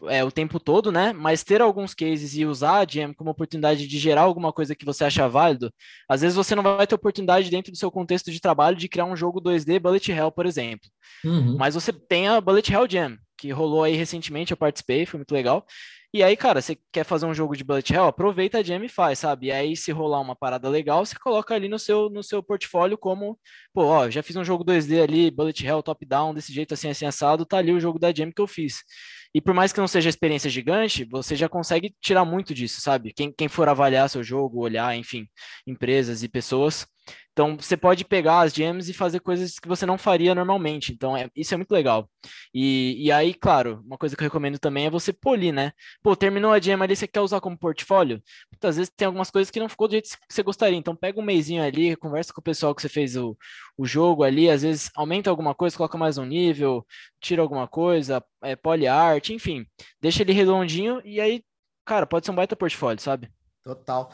é, o tempo todo, né? Mas ter alguns cases e usar a Jam como oportunidade de gerar alguma coisa que você acha válido, às vezes você não vai ter oportunidade dentro do seu contexto de trabalho de criar um jogo 2D Bullet Hell, por exemplo. Uhum. Mas você tem a Bullet Hell Jam, que rolou aí recentemente, eu participei, foi muito legal. E aí, cara, você quer fazer um jogo de bullet hell, aproveita a jam e faz, sabe? E aí, se rolar uma parada legal, você coloca ali no seu, no seu portfólio como, pô, ó, já fiz um jogo 2D ali, bullet hell, top down, desse jeito assim, assim, assado, tá ali o jogo da jam que eu fiz. E por mais que não seja experiência gigante, você já consegue tirar muito disso, sabe? Quem, quem for avaliar seu jogo, olhar, enfim, empresas e pessoas, então, você pode pegar as gems e fazer coisas que você não faria normalmente. Então, é, isso é muito legal. E, e aí, claro, uma coisa que eu recomendo também é você polir, né? Pô, terminou a gem ali, você quer usar como portfólio? Muitas vezes tem algumas coisas que não ficou do jeito que você gostaria. Então, pega um mêsinho ali, conversa com o pessoal que você fez o, o jogo ali. Às vezes, aumenta alguma coisa, coloca mais um nível, tira alguma coisa, é, art, enfim. Deixa ele redondinho e aí, cara, pode ser um baita portfólio, sabe? Total.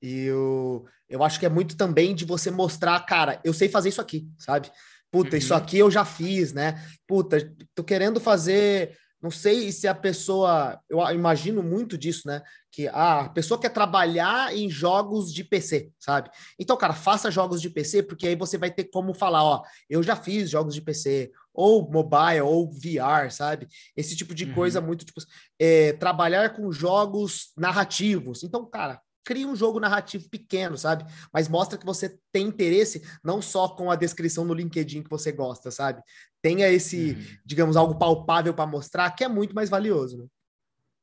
E eu, eu acho que é muito também de você mostrar, cara, eu sei fazer isso aqui, sabe? Puta, uhum. isso aqui eu já fiz, né? Puta, tô querendo fazer. Não sei se a pessoa. Eu imagino muito disso, né? Que ah, a pessoa quer trabalhar em jogos de PC, sabe? Então, cara, faça jogos de PC, porque aí você vai ter como falar, ó, eu já fiz jogos de PC, ou mobile, ou VR, sabe? Esse tipo de uhum. coisa muito, tipo, é, trabalhar com jogos narrativos. Então, cara, cria um jogo narrativo pequeno, sabe? Mas mostra que você tem interesse não só com a descrição no LinkedIn que você gosta, sabe? Tenha esse, uhum. digamos, algo palpável para mostrar que é muito mais valioso, né?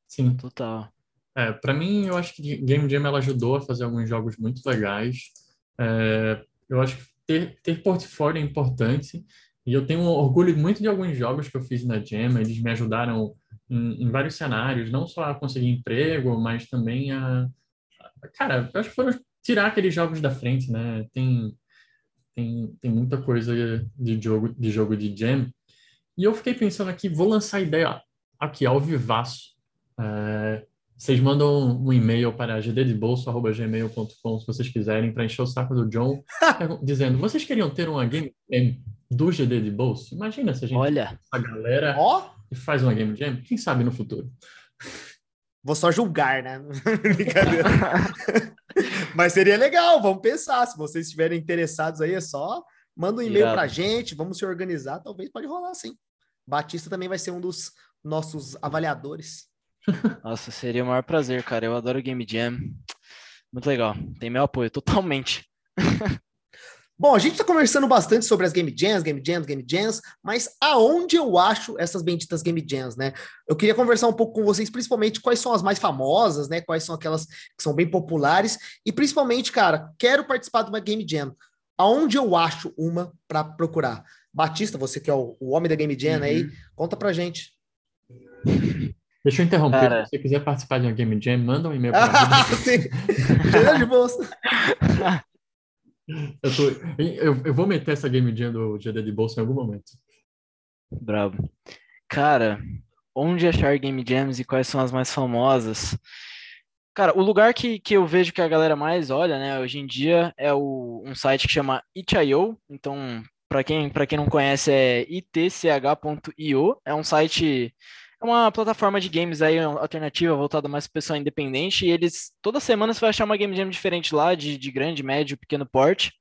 Sim, total. É, para mim, eu acho que Game Jam ela ajudou a fazer alguns jogos muito legais. É, eu acho que ter, ter portfólio é importante e eu tenho orgulho muito de alguns jogos que eu fiz na Jam. Eles me ajudaram em, em vários cenários, não só a conseguir emprego, mas também a Cara, eu acho que foram tirar aqueles jogos da frente, né? Tem, tem, tem muita coisa de jogo, de jogo de jam. E eu fiquei pensando aqui, vou lançar a ideia aqui, ao vivaço. É, vocês mandam um e-mail para gddebolso.gmail.com se vocês quiserem, para encher o saco do John, dizendo, vocês queriam ter uma game jam do GD de bolso? Imagina se a gente Olha. a galera oh. e faz uma game jam, quem sabe no futuro. Vou só julgar, né? Brincadeira. Mas seria legal, vamos pensar. Se vocês estiverem interessados aí, é só manda um e-mail para a gente, vamos se organizar. Talvez pode rolar sim. Batista também vai ser um dos nossos avaliadores. Nossa, seria o maior prazer, cara. Eu adoro Game Jam. Muito legal. Tem meu apoio totalmente. Bom, a gente está conversando bastante sobre as Game Jams, Game Jams, Game Jams, mas aonde eu acho essas benditas Game Jams, né? Eu queria conversar um pouco com vocês, principalmente quais são as mais famosas, né? Quais são aquelas que são bem populares e principalmente, cara, quero participar de uma Game Jam. Aonde eu acho uma para procurar? Batista, você que é o, o homem da Game Jam uhum. aí, conta pra gente. Deixa eu interromper. Cara... Se você quiser participar de uma Game Jam, manda um e-mail para ah, Sim, de bolsa. Eu, tô, eu, eu, vou meter essa game jam do GD de bolsa em algum momento. Bravo. Cara, onde achar game jams e quais são as mais famosas? Cara, o lugar que, que eu vejo que a galera mais olha, né, hoje em dia é o, um site que chama itch.io. Então, para quem, quem não conhece, é itch.io. É um site é uma plataforma de games aí alternativa voltada mais para pessoal independente e eles toda semana você vai achar uma game jam diferente lá de, de grande, médio, pequeno porte.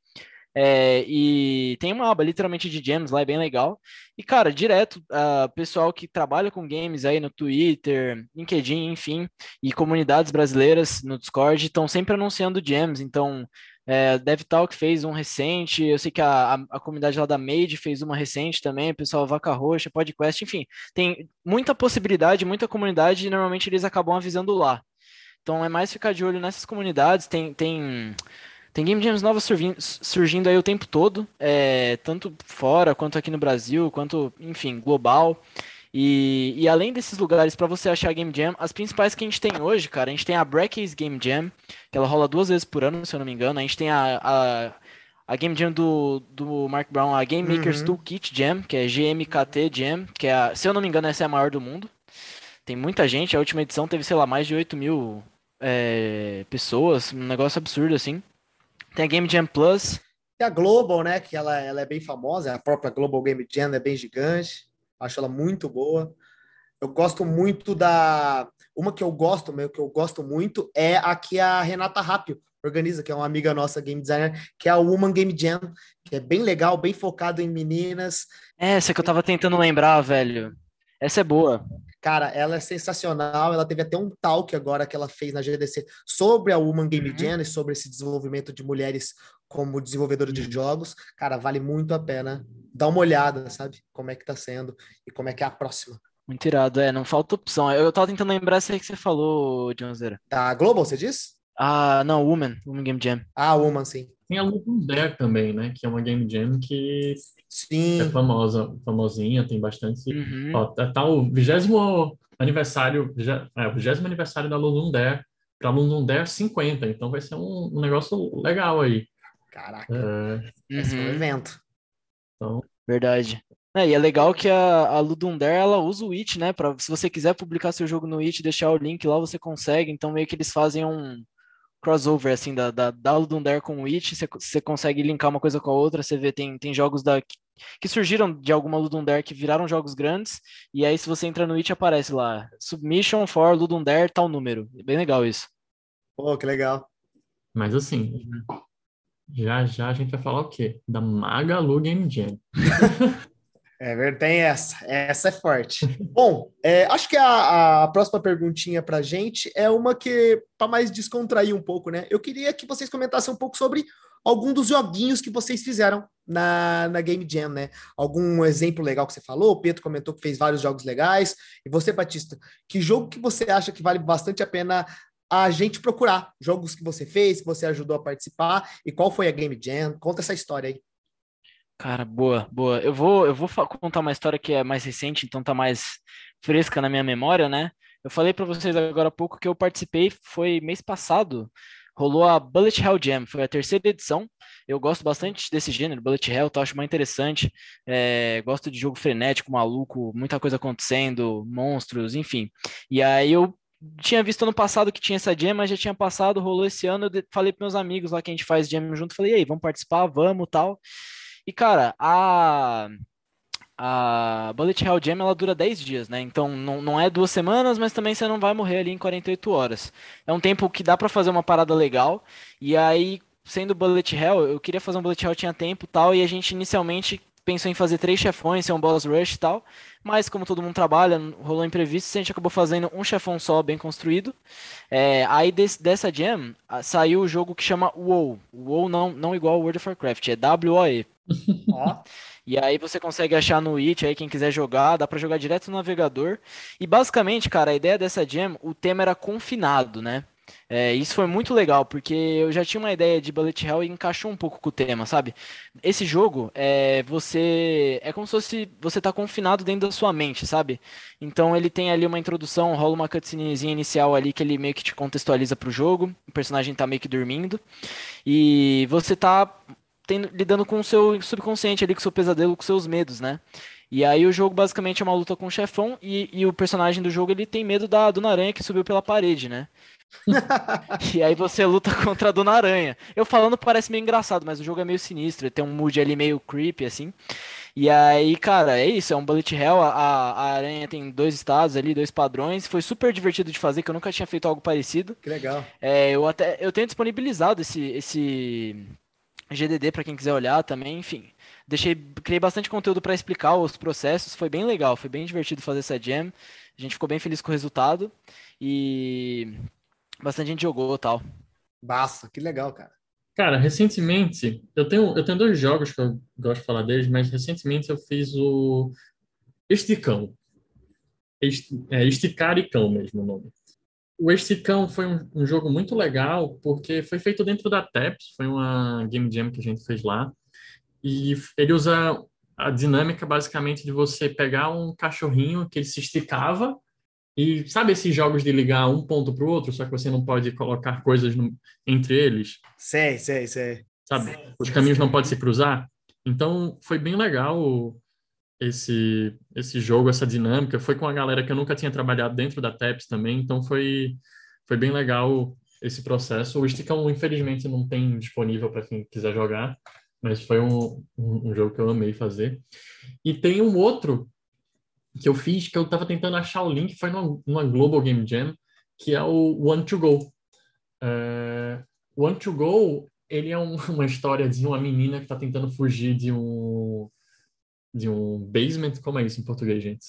É, e tem uma aba literalmente de gems lá, é bem legal. E, cara, direto, uh, pessoal que trabalha com games aí no Twitter, LinkedIn, enfim, e comunidades brasileiras no Discord estão sempre anunciando gems. Então, é, DevTalk fez um recente, eu sei que a, a, a, comunidade lá da Made fez uma recente também, pessoal Vaca Roxa, Podcast, enfim, tem muita possibilidade, muita comunidade e normalmente eles acabam avisando lá. Então é mais ficar de olho nessas comunidades, tem, tem, tem game jams novas surgindo, surgindo aí o tempo todo, é, tanto fora quanto aqui no Brasil, quanto, enfim, global. E, e além desses lugares para você achar Game Jam, as principais que a gente tem hoje, cara, a gente tem a Brackeys Game Jam, que ela rola duas vezes por ano, se eu não me engano. A gente tem a, a, a Game Jam do, do Mark Brown, a Game Makers uhum. Toolkit Jam, que é GMKT Jam, que é, a, se eu não me engano, essa é a maior do mundo. Tem muita gente, a última edição teve, sei lá, mais de 8 mil é, pessoas, um negócio absurdo assim. Tem a Game Jam Plus. Tem a Global, né, que ela, ela é bem famosa, a própria Global Game Jam é bem gigante. Acho ela muito boa. Eu gosto muito da. Uma que eu gosto, meu, que eu gosto muito é a que a Renata Rápio organiza, que é uma amiga nossa game designer, que é a Woman Game Jam, que é bem legal, bem focado em meninas. Essa que eu tava tentando lembrar, velho. Essa é boa. Cara, ela é sensacional. Ela teve até um talk agora que ela fez na GDC sobre a Woman Game uhum. Jam e sobre esse desenvolvimento de mulheres como desenvolvedora de jogos. Cara, vale muito a pena dar uma olhada, sabe? Como é que tá sendo e como é que é a próxima. Muito irado, é, não falta opção. Eu tava tentando lembrar essa aí que você falou, Johnzera. Da Global, você disse? Ah, não, Woman, Woman Game Jam. Ah, Woman, sim. Tem a Luton Dare também, né? Que é uma game jam que sim. é famosa, famosinha, tem bastante. Uhum. Ó, tá, tá o vigésimo aniversário, é, o vigésimo aniversário da Lulun Dare para Lulun Dare 50, então vai ser um, um negócio legal aí. Caraca, é... vai ser um uhum. evento. Então... Verdade. É, e é legal que a, a Ludum Dare, ela usa o It, né? Pra, se você quiser publicar seu jogo no It, deixar o link lá, você consegue. Então, meio que eles fazem um, crossover, assim, da, da, da Ludum Dare com o Witch, você, você consegue linkar uma coisa com a outra, você vê, tem, tem jogos da, que surgiram de alguma Ludum Dare que viraram jogos grandes, e aí se você entra no Witch aparece lá, Submission for Ludum Dare, tal número. Bem legal isso. Pô, que legal. Mas assim, já já a gente vai falar o quê? Da Magalu Game Jam. É tem essa. Essa é forte. Bom, é, acho que a, a próxima perguntinha para gente é uma que, para mais descontrair um pouco, né? Eu queria que vocês comentassem um pouco sobre algum dos joguinhos que vocês fizeram na, na Game Jam, né? Algum exemplo legal que você falou? O Pedro comentou que fez vários jogos legais. E você, Batista, que jogo que você acha que vale bastante a pena a gente procurar? Jogos que você fez, que você ajudou a participar e qual foi a Game Jam? Conta essa história aí. Cara, boa, boa. Eu vou, eu vou contar uma história que é mais recente, então tá mais fresca na minha memória, né? Eu falei para vocês agora há pouco que eu participei, foi mês passado, rolou a Bullet Hell Jam, foi a terceira edição. Eu gosto bastante desse gênero, Bullet Hell, tá, acho mais interessante. É, gosto de jogo frenético, maluco, muita coisa acontecendo, monstros, enfim. E aí eu tinha visto ano passado que tinha essa jam, mas já tinha passado, rolou esse ano. Eu falei para meus amigos lá que a gente faz jam junto, falei, e aí, vamos participar? Vamos, tal. E, cara, a, a Bullet Hell Jam ela dura 10 dias, né? Então não, não é duas semanas, mas também você não vai morrer ali em 48 horas. É um tempo que dá para fazer uma parada legal. E aí, sendo Bullet Hell, eu queria fazer um Bullet Hell, tinha tempo tal, e a gente inicialmente pensou em fazer três chefões, ser um boss rush e tal. Mas como todo mundo trabalha, rolou imprevisto, a gente acabou fazendo um chefão só, bem construído. É, aí desse, dessa jam saiu o jogo que chama WoW. WoW não, não igual World of Warcraft, é W-O-E. E aí você consegue achar no It aí quem quiser jogar, dá para jogar direto no navegador. E basicamente, cara, a ideia dessa jam, o tema era confinado, né? É, isso foi muito legal, porque eu já tinha uma ideia de Bullet Hell e encaixou um pouco com o tema, sabe? Esse jogo, é, você é como se fosse, você tá confinado dentro da sua mente, sabe? Então ele tem ali uma introdução, rola uma cutscenezinha inicial ali que ele meio que te contextualiza pro jogo, o personagem tá meio que dormindo, e você tá tendo, lidando com o seu subconsciente ali, com o seu pesadelo, com seus medos, né? E aí o jogo basicamente é uma luta com o chefão e, e o personagem do jogo ele tem medo da Dona Aranha que subiu pela parede, né? e aí você luta contra a Dona Aranha. Eu falando parece meio engraçado, mas o jogo é meio sinistro, tem um mood ali meio creepy, assim. E aí, cara, é isso, é um bullet hell, a, a aranha tem dois estados ali, dois padrões, foi super divertido de fazer, que eu nunca tinha feito algo parecido. Que legal. É, eu até, eu tenho disponibilizado esse, esse GDD para quem quiser olhar também, enfim. Deixei, criei bastante conteúdo para explicar os processos, foi bem legal, foi bem divertido fazer essa jam. A gente ficou bem feliz com o resultado e bastante gente jogou tal. Basta, que legal, cara. Cara, recentemente, eu tenho, eu tenho dois jogos que eu gosto de falar deles, mas recentemente eu fiz o Esticão. Est, é, Esticar e Cão mesmo o nome. O Esticão foi um, um, jogo muito legal, porque foi feito dentro da TEPS, foi uma game jam que a gente fez lá, e ele usa a dinâmica basicamente de você pegar um cachorrinho que ele se esticava, e sabe esses jogos de ligar um ponto para o outro, só que você não pode colocar coisas no, entre eles? Sei, sei, sei. Sabe? Os caminhos não podem se cruzar. Então, foi bem legal esse esse jogo, essa dinâmica. Foi com a galera que eu nunca tinha trabalhado dentro da TEPS também, então foi foi bem legal esse processo. O Stickão, infelizmente, não tem disponível para quem quiser jogar, mas foi um, um, um, jogo que eu amei fazer. E tem um outro que eu fiz, que eu estava tentando achar o link, foi numa, numa, Global Game Jam, que é o One to Go. É, One to Go, ele é um, uma história de uma menina que está tentando fugir de um de um basement, como é isso em português, gente?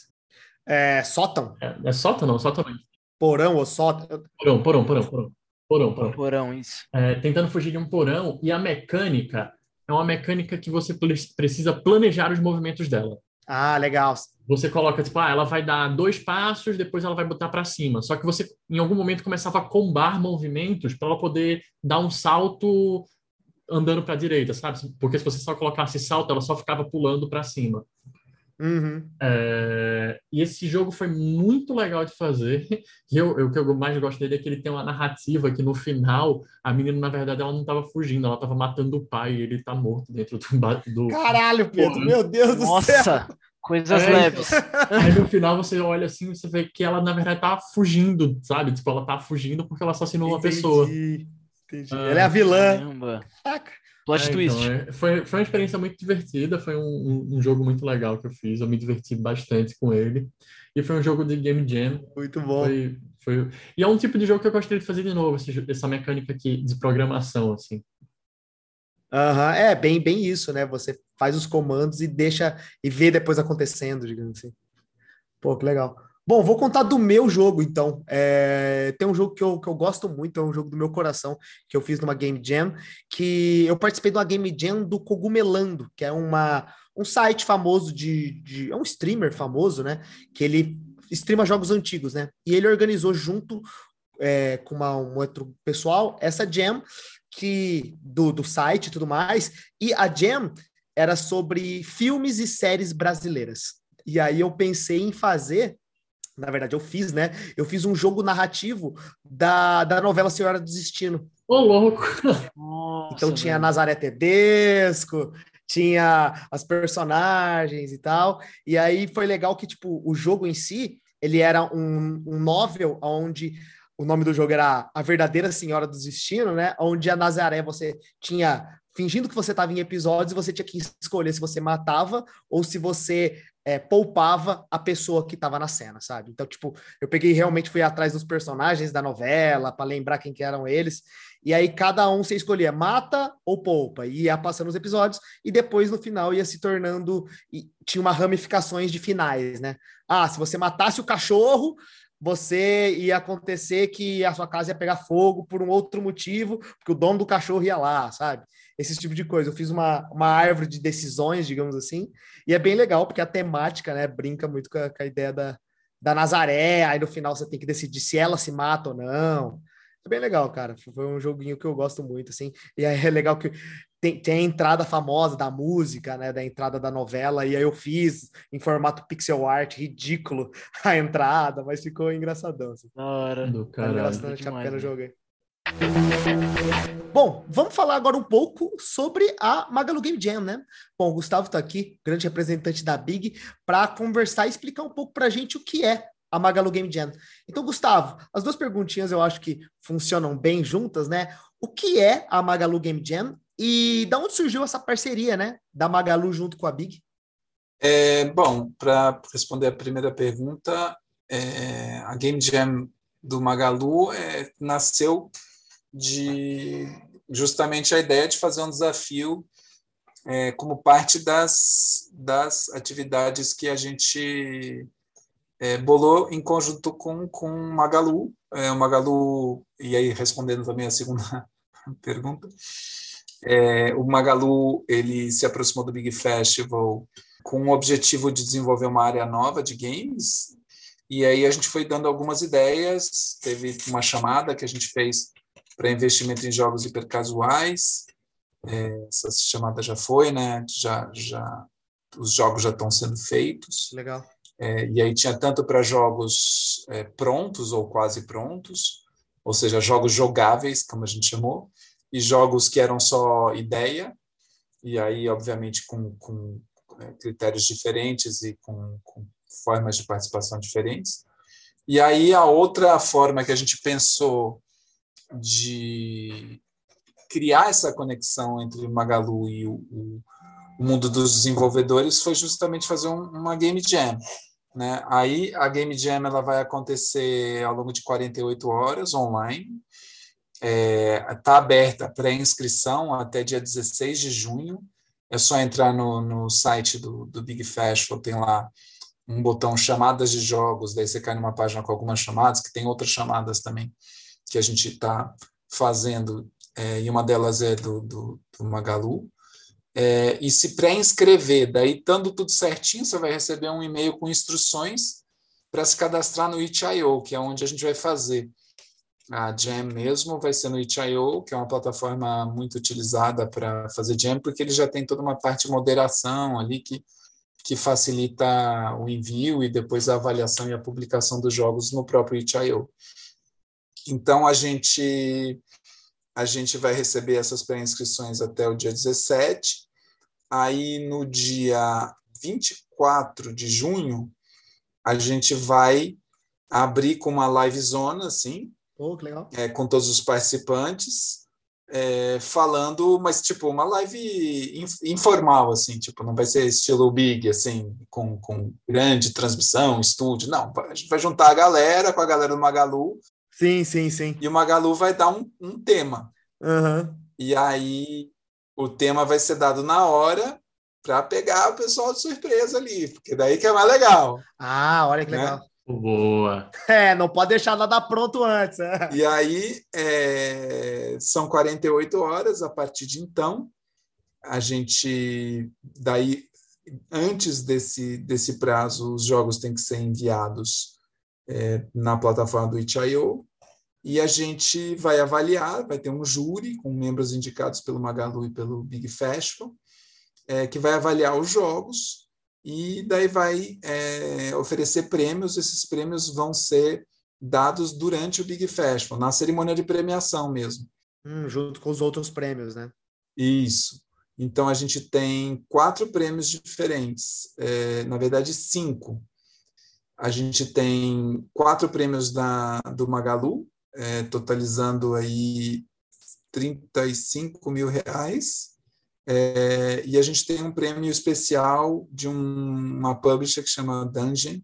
É sótão. É, é sótão não, sótão não. Porão ou sótão? Porão, porão, porão, porão. Porão, porão. Porão, isso. É, tentando fugir de um porão e a mecânica é uma mecânica que você precisa planejar os movimentos dela. Ah, legal. Você coloca, tipo, ah, ela vai dar dois passos, depois ela vai botar para cima. Só que você, em algum momento, começava a combar movimentos para ela poder dar um salto andando para a direita, sabe? Porque se você só colocasse salto, ela só ficava pulando para cima. Uhum. É, e esse jogo foi muito legal de fazer. E eu, eu, o que eu mais gosto dele é que ele tem uma narrativa que no final a menina, na verdade, ela não estava fugindo, ela estava matando o pai e ele está morto dentro do. do... Caralho, Pedro, meu Deus do Nossa, céu! Coisas é, leves. Aí no final você olha assim você vê que ela, na verdade, tá fugindo, sabe? Tipo, ela tá fugindo porque ela assassinou uma pessoa. Entendi. Ah, ela é a vilã. Caramba. Plot é, twist. Então, é, foi, foi uma experiência muito divertida, foi um, um, um, jogo muito legal que eu fiz, eu me diverti bastante com ele. E foi um jogo de Game Jam. Muito bom. Foi, foi... E é um tipo de jogo que eu gostaria de fazer de novo, essa mecânica aqui de programação, assim. Uhum, é bem, bem isso, né? Você faz os comandos e deixa e vê depois acontecendo, digamos assim. Pô, que legal. Bom, vou contar do meu jogo, então. É, tem um jogo que eu, que eu gosto muito, é um jogo do meu coração, que eu fiz numa Game Jam, que eu participei de uma Game Jam do Cogumelando, que é uma, um site famoso de, de. É um streamer famoso, né? Que ele streama jogos antigos, né? E ele organizou junto é, com uma, um outro pessoal essa Jam que do, do site e tudo mais. E a Jam era sobre filmes e séries brasileiras. E aí eu pensei em fazer na verdade eu fiz, né? Eu fiz um jogo narrativo da, da novela Senhora do Destino. Ô, oh, louco! Nossa, então tinha velho. Nazaré Tedesco, tinha as personagens e tal. E aí foi legal que, tipo, o jogo em si, ele era um, um novel onde o nome do jogo era A Verdadeira Senhora do Destino, né? Onde a Nazaré você tinha fingindo que você estava em episódios você tinha que escolher se você matava ou se você é, poupava a pessoa que estava na cena, sabe? Então, tipo, eu peguei realmente fui atrás dos personagens da novela para lembrar quem que eram eles. E aí cada um você escolhia mata ou poupa, e ia passando os episódios e depois no final ia se tornando e tinha uma ramificações de finais, né? Ah, se você matasse o cachorro, você ia acontecer que a sua casa ia pegar fogo por um outro motivo, porque o dono do cachorro ia lá, sabe? Esse tipo de coisa. Eu fiz uma, uma árvore de decisões, digamos assim, e é bem legal, porque a temática, né, brinca muito com a, com a ideia da, da Nazaré, aí no final você tem que decidir se ela se mata ou não. É bem legal, cara. Foi um joguinho que eu gosto muito, assim. E aí é legal que tem, tem a entrada famosa da música, né? Da entrada da novela, e aí eu fiz em formato pixel art, ridículo a entrada, mas ficou engraçadão. Assim. Da hora. Do caralho. bastante a pena o jogo aí. Bom, vamos falar agora um pouco sobre a Magalu Game Jam, né? Bom, o Gustavo está aqui, grande representante da Big, para conversar e explicar um pouco para a gente o que é a Magalu Game Jam. Então, Gustavo, as duas perguntinhas eu acho que funcionam bem juntas, né? O que é a Magalu Game Jam e da onde surgiu essa parceria, né? Da Magalu junto com a Big? É, bom, para responder a primeira pergunta, é, a Game Jam do Magalu é, nasceu de justamente a ideia de fazer um desafio é, como parte das, das atividades que a gente é, bolou em conjunto com, com Magalu. É, o Magalu, e aí respondendo também a segunda pergunta, é, o Magalu ele se aproximou do Big Festival com o objetivo de desenvolver uma área nova de games, e aí a gente foi dando algumas ideias, teve uma chamada que a gente fez para investimento em jogos hipercasuais. É, essa chamada já foi, né? Já, já, os jogos já estão sendo feitos. Legal. É, e aí tinha tanto para jogos é, prontos ou quase prontos, ou seja, jogos jogáveis, como a gente chamou, e jogos que eram só ideia, e aí, obviamente, com, com é, critérios diferentes e com, com formas de participação diferentes. E aí, a outra forma que a gente pensou de criar essa conexão entre o Magalu e o, o, mundo dos desenvolvedores foi justamente fazer um, uma game jam. Né? Aí a Game Jam ela vai acontecer ao longo de 48 horas online. Está é, tá aberta a pré-inscrição até dia 16 de junho. É só entrar no, no site do, do Big Festival, tem lá um botão chamadas de jogos, daí você cai numa página com algumas chamadas, que tem outras chamadas também que a gente está fazendo, é, e uma delas é do, do, do Magalu. É, e se pré-inscrever, daí estando tudo certinho, você vai receber um e-mail com instruções para se cadastrar no Itch.io, que é onde a gente vai fazer. A Jam mesmo vai ser no Itch.io, que é uma plataforma muito utilizada para fazer Jam, porque ele já tem toda uma parte de moderação ali que, que facilita o envio e depois a avaliação e a publicação dos jogos no próprio Itch.io. Então, a gente, a gente vai receber essas pré-inscrições até o dia 17. Aí, no dia 24 de junho, a gente vai abrir com uma live zona, assim, oh, é, com todos os participantes, é, falando, mas tipo, uma live informal, assim, tipo, não vai ser estilo big, assim, com, com grande transmissão, estúdio, não, a gente vai juntar a galera com a galera do Magalu Sim, sim, sim. E o Magalu vai dar um, um tema. Uhum. E aí o tema vai ser dado na hora para pegar o pessoal de surpresa ali, porque daí que é mais legal. Ah, olha que né? legal. Boa. É, não pode deixar nada pronto antes. É. E aí é, são 48 horas a partir de então. A gente daí antes desse, desse prazo, os jogos têm que ser enviados é, na plataforma do Itch.io e a gente vai avaliar, vai ter um júri com membros indicados pelo Magalu e pelo Big Festival, é, que vai avaliar os jogos e daí vai é, oferecer prêmios. Esses prêmios vão ser dados durante o Big Festival, na cerimônia de premiação mesmo. Hum, junto com os outros prêmios, né? Isso. Então a gente tem quatro prêmios diferentes, é, na verdade cinco. A gente tem quatro prêmios da, do Magalu, é, totalizando aí 35 mil reais. É, e a gente tem um prêmio especial de um, uma publisher que chama Dungeon,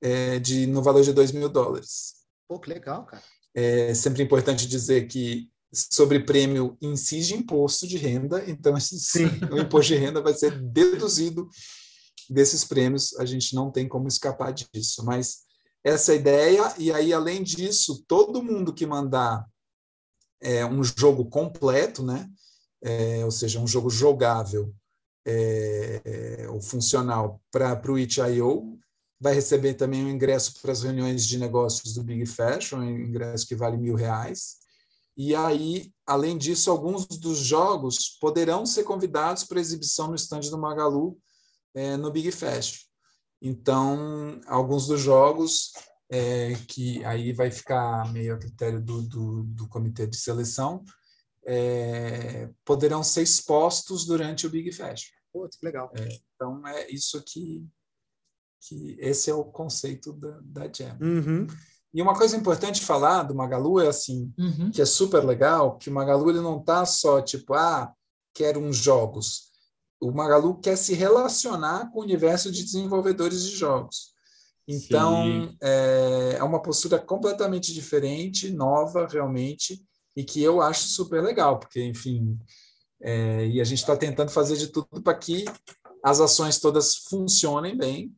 é, de, no valor de 2 mil dólares. Pô, que legal, cara. É sempre importante dizer que sobre prêmio incide imposto de renda, então esse, o imposto de renda vai ser deduzido desses prêmios, a gente não tem como escapar disso. Mas essa ideia, e aí, além disso, todo mundo que mandar é, um jogo completo, né? É, ou seja, um jogo jogável é, é ou funcional para o itch.io, vai receber também um ingresso para as reuniões de negócios do Big Fashion, um ingresso que vale mil reais. E aí, além disso, alguns dos jogos poderão ser convidados para exibição no estande do Magalu é, no Big Fashion. Então, alguns dos jogos é, que aí vai ficar meio a critério do, do, do comitê de seleção, é, poderão ser expostos durante o Big Fest. Putz, legal. É, então, é isso que, que esse é o conceito da, da Jam. Uhum. E uma coisa importante falar do Magalu é assim, uhum. que é super legal, que o Magalu ele não está só tipo, ah, quero uns jogos o Magalu quer se relacionar com o universo de desenvolvedores de jogos. Então, é, é, uma postura completamente diferente, nova, realmente, e que eu acho super legal, porque, enfim, é, e a gente está tentando fazer de tudo para que as ações todas funcionem bem,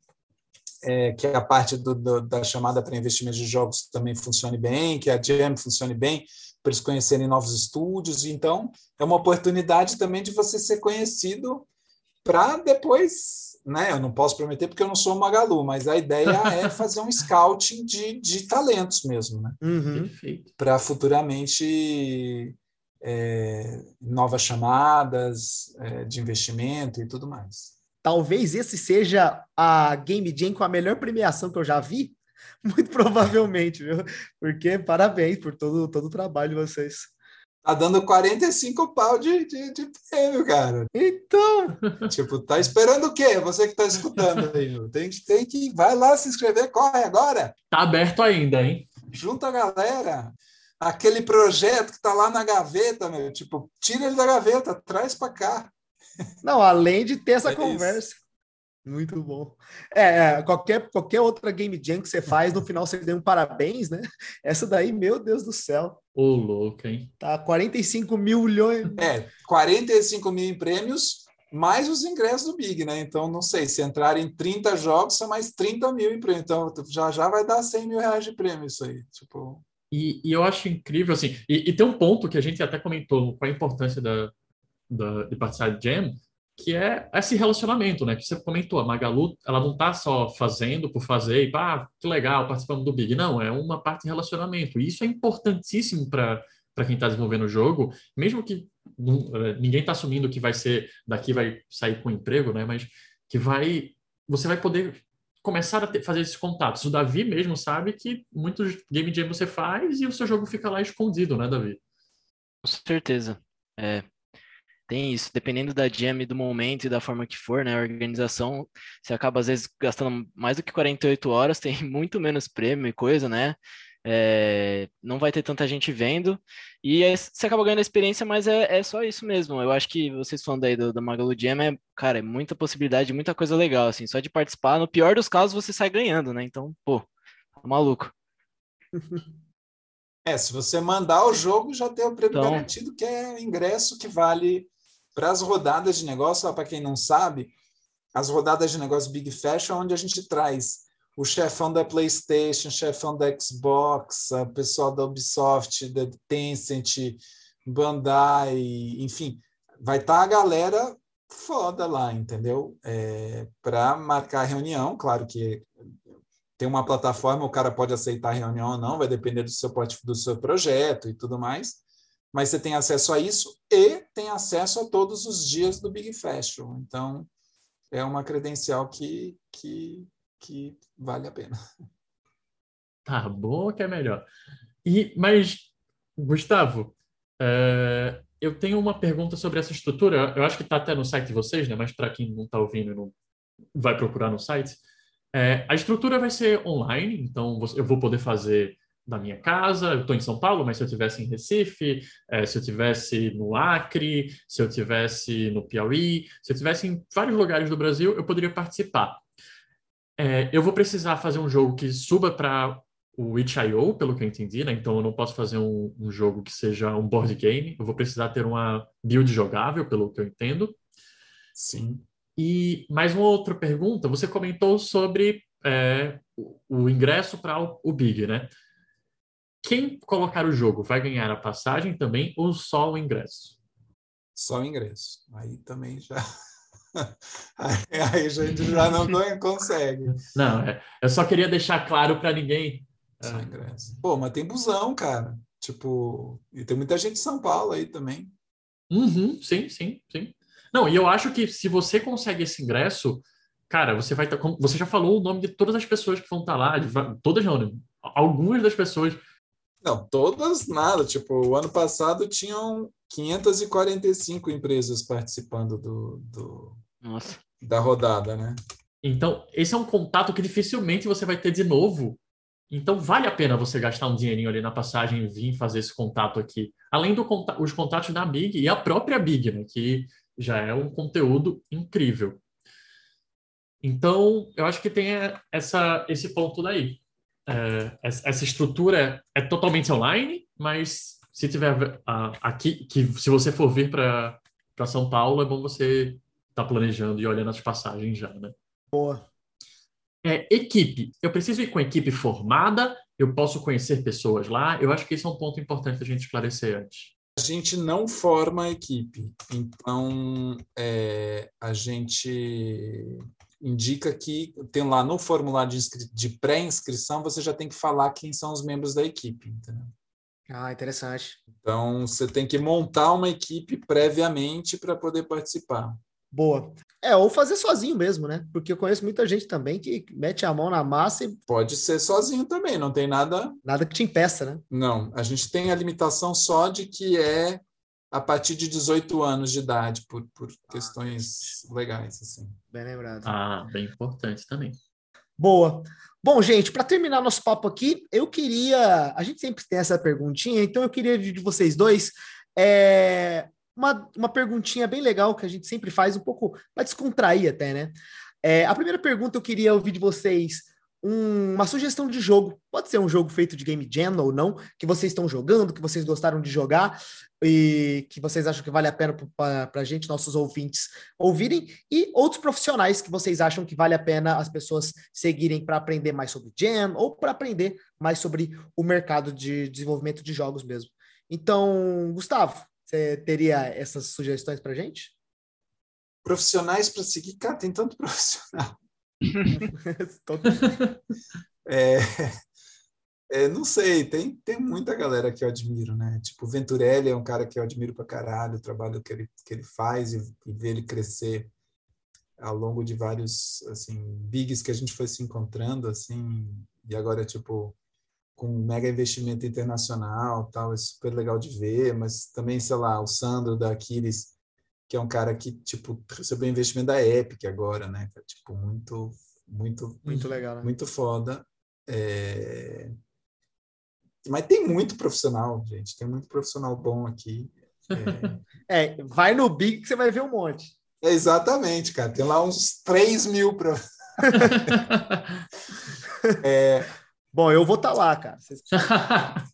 é, que a parte do, do, da chamada para investimento de jogos também funcione bem, que a Jam funcione bem, para eles conhecerem novos estúdios. Então, é uma oportunidade também de você ser conhecido para depois, né? Eu não posso prometer porque eu não sou o Magalu, mas a ideia é fazer um scouting de, de talentos mesmo, né? Uhum. Para futuramente é, novas chamadas é, de investimento e tudo mais. Talvez esse seja a Game Jam com a melhor premiação que eu já vi. Muito provavelmente, viu? Porque parabéns por todo, todo o trabalho de vocês. Tá dando 45 pau de, de, de prêmio, cara. Então. Tipo, tá esperando o quê? Você que tá escutando aí, tem, tem que. Vai lá se inscrever, corre agora. Tá aberto ainda, hein? Junta a galera. Aquele projeto que tá lá na gaveta, meu. Tipo, tira ele da gaveta, traz para cá. Não, além de ter essa é conversa. Isso. Muito bom. É, é, qualquer, qualquer outra game jam que você faz, no final você ganha um parabéns, né? Essa daí, meu Deus do céu. Ô, louco, hein? Tá, 45 mil milhões. É, 45 mil em prêmios, mais os ingressos do Big, né? Então, não sei, se entrarem 30 jogos, são mais 30 mil em prêmio. Então, já já vai dar 100 mil reais de prêmio isso aí. Tipo... E, e eu acho incrível, assim, e, e, tem um ponto que a gente até comentou, qual a importância da, da, de participar de Jam, que é esse relacionamento, né? Que você comentou, a Magalu, ela não tá só fazendo por fazer e, ah, que legal, participando do Big. Não, é uma parte de relacionamento. E isso é importantíssimo para quem está desenvolvendo o jogo, mesmo que não, é, ninguém está assumindo que vai ser, daqui vai sair com emprego, né? Mas que vai, você vai poder começar a ter, fazer esses contatos. O Davi mesmo sabe que muitos game jam você faz e o seu jogo fica lá escondido, né, Davi? Com certeza. É, tem isso, dependendo da jam, do momento e da forma que for, né, a organização, você acaba às vezes gastando mais do que 48 horas, tem muito menos prêmio e coisa, né, é, não vai ter tanta gente vendo, e aí você acaba ganhando experiência, mas é, é só isso mesmo, eu acho que vocês falando aí do, do Magalu Jam, é, cara, é muita possibilidade, muita coisa legal, assim, só de participar, no pior dos casos você sai ganhando, né, então, pô, tá maluco. É, se você mandar o jogo, já tem o prêmio então... garantido, que é ingresso que vale para as rodadas de negócio, para quem não sabe, as rodadas de negócio Big Fashion é onde a gente traz o chefão da PlayStation, chefão da Xbox, o pessoal da Ubisoft, da Tencent, Bandai, enfim, vai estar tá a galera foda lá, entendeu? É, para marcar a reunião, claro que tem uma plataforma, o cara pode aceitar a reunião ou não, vai depender do seu, do seu projeto e tudo mais mas você tem acesso a isso e tem acesso a todos os dias do Big Fashion. Então, é uma credencial que, que, que vale a pena. Tá bom que é melhor. E, mas, Gustavo, é, eu tenho uma pergunta sobre essa estrutura. Eu acho que está até no site de vocês, né? mas para quem não está ouvindo não vai procurar no site. É, a estrutura vai ser online, então eu vou poder fazer da minha casa. Eu estou em São Paulo, mas se eu tivesse em Recife, é, se eu tivesse no Acre, se eu tivesse no Piauí, se eu tivesse em vários lugares do Brasil, eu poderia participar. É, eu vou precisar fazer um jogo que suba para o itch.io, pelo que eu entendi, né? Então eu não posso fazer um, um, jogo que seja um board game. Eu vou precisar ter uma build jogável, pelo que eu entendo. Sim. E mais uma outra pergunta. Você comentou sobre é, o, o ingresso para o, o Big, né? Quem colocar o jogo vai ganhar a passagem também ou só o ingresso? Só o ingresso. Aí também já. aí, a gente já não consegue. Não, é, eu só queria deixar claro para ninguém. Só o ingresso. Pô, mas tem busão, cara. Tipo, e tem muita gente de São Paulo aí também. Uhum, sim, sim, sim. Não, e eu acho que se você consegue esse ingresso, cara, você vai estar. Tá, você já falou o nome de todas as pessoas que vão estar tá lá, de, todas não, né? algumas das pessoas não, todas nada. Tipo, o ano passado tinham 545 empresas participando do, do Nossa. da rodada, né? Então, esse é um contato que dificilmente você vai ter de novo. Então, vale a pena você gastar um dinheirinho ali na passagem e vir fazer esse contato aqui. Além dos contato, contatos da Big e a própria Big, né? Que já é um conteúdo incrível. Então, eu acho que tem essa, esse ponto daí é, essa estrutura é totalmente online, mas se tiver aqui, que se você for vir para São Paulo, é bom você estar tá planejando e olhando as passagens já, né? Boa. É, equipe. Eu preciso ir com equipe formada, eu posso conhecer pessoas lá. Eu acho que esse é um ponto importante a gente esclarecer antes. A gente não forma a equipe, então é, a gente indica que tem lá no formulário de, de pré-inscrição, você já tem que falar quem são os membros da equipe. Entendeu? Ah, interessante. Então, você tem que montar uma equipe previamente para poder participar. Boa. É, ou fazer sozinho mesmo, né? Porque eu conheço muita gente também que mete a mão na massa e. Pode ser sozinho também, não tem nada. Nada que te impeça, né? Não, a gente tem a limitação só de que é a partir de 18 anos de idade, por, por ah, questões legais. Assim. Bem lembrado. Ah, bem importante também. Boa. Bom, gente, para terminar nosso papo aqui, eu queria. A gente sempre tem essa perguntinha, então eu queria de vocês dois é, uma, uma perguntinha bem legal que a gente sempre faz, um pouco para descontrair até, né? É, a primeira pergunta eu queria ouvir de vocês um, uma sugestão de jogo. Pode ser um jogo feito de Game Jam ou não, que vocês estão jogando, que vocês gostaram de jogar e que vocês acham que vale a pena para a gente, nossos ouvintes, ouvirem, e outros profissionais que vocês acham que vale a pena as pessoas seguirem para aprender mais sobre Jam ou para aprender mais sobre o mercado de desenvolvimento de jogos mesmo. Então, Gustavo, você teria essas sugestões para gente? Profissionais para seguir, cara, tem tanto profissional. é, é, não sei, tem, tem muita galera que eu admiro, né? Tipo, Venturelli é um cara que eu admiro pra caralho, o trabalho que ele, que ele faz e, e ver ele crescer ao longo de vários, assim, bigs que a gente foi se encontrando, assim, e agora, tipo, com mega investimento internacional, tal, é super legal de ver, mas também, sei lá, o Sandro da Aquiles, que é um cara que, tipo, recebeu investimento da Epic agora, né? Tipo, muito, muito... Muito legal, né? Muito foda. É... Mas tem muito profissional, gente. Tem muito profissional bom aqui. É, é vai no Big que você vai ver um monte. É, exatamente, cara. Tem lá uns 3 mil para. é... Bom, eu vou estar tá lá, cara.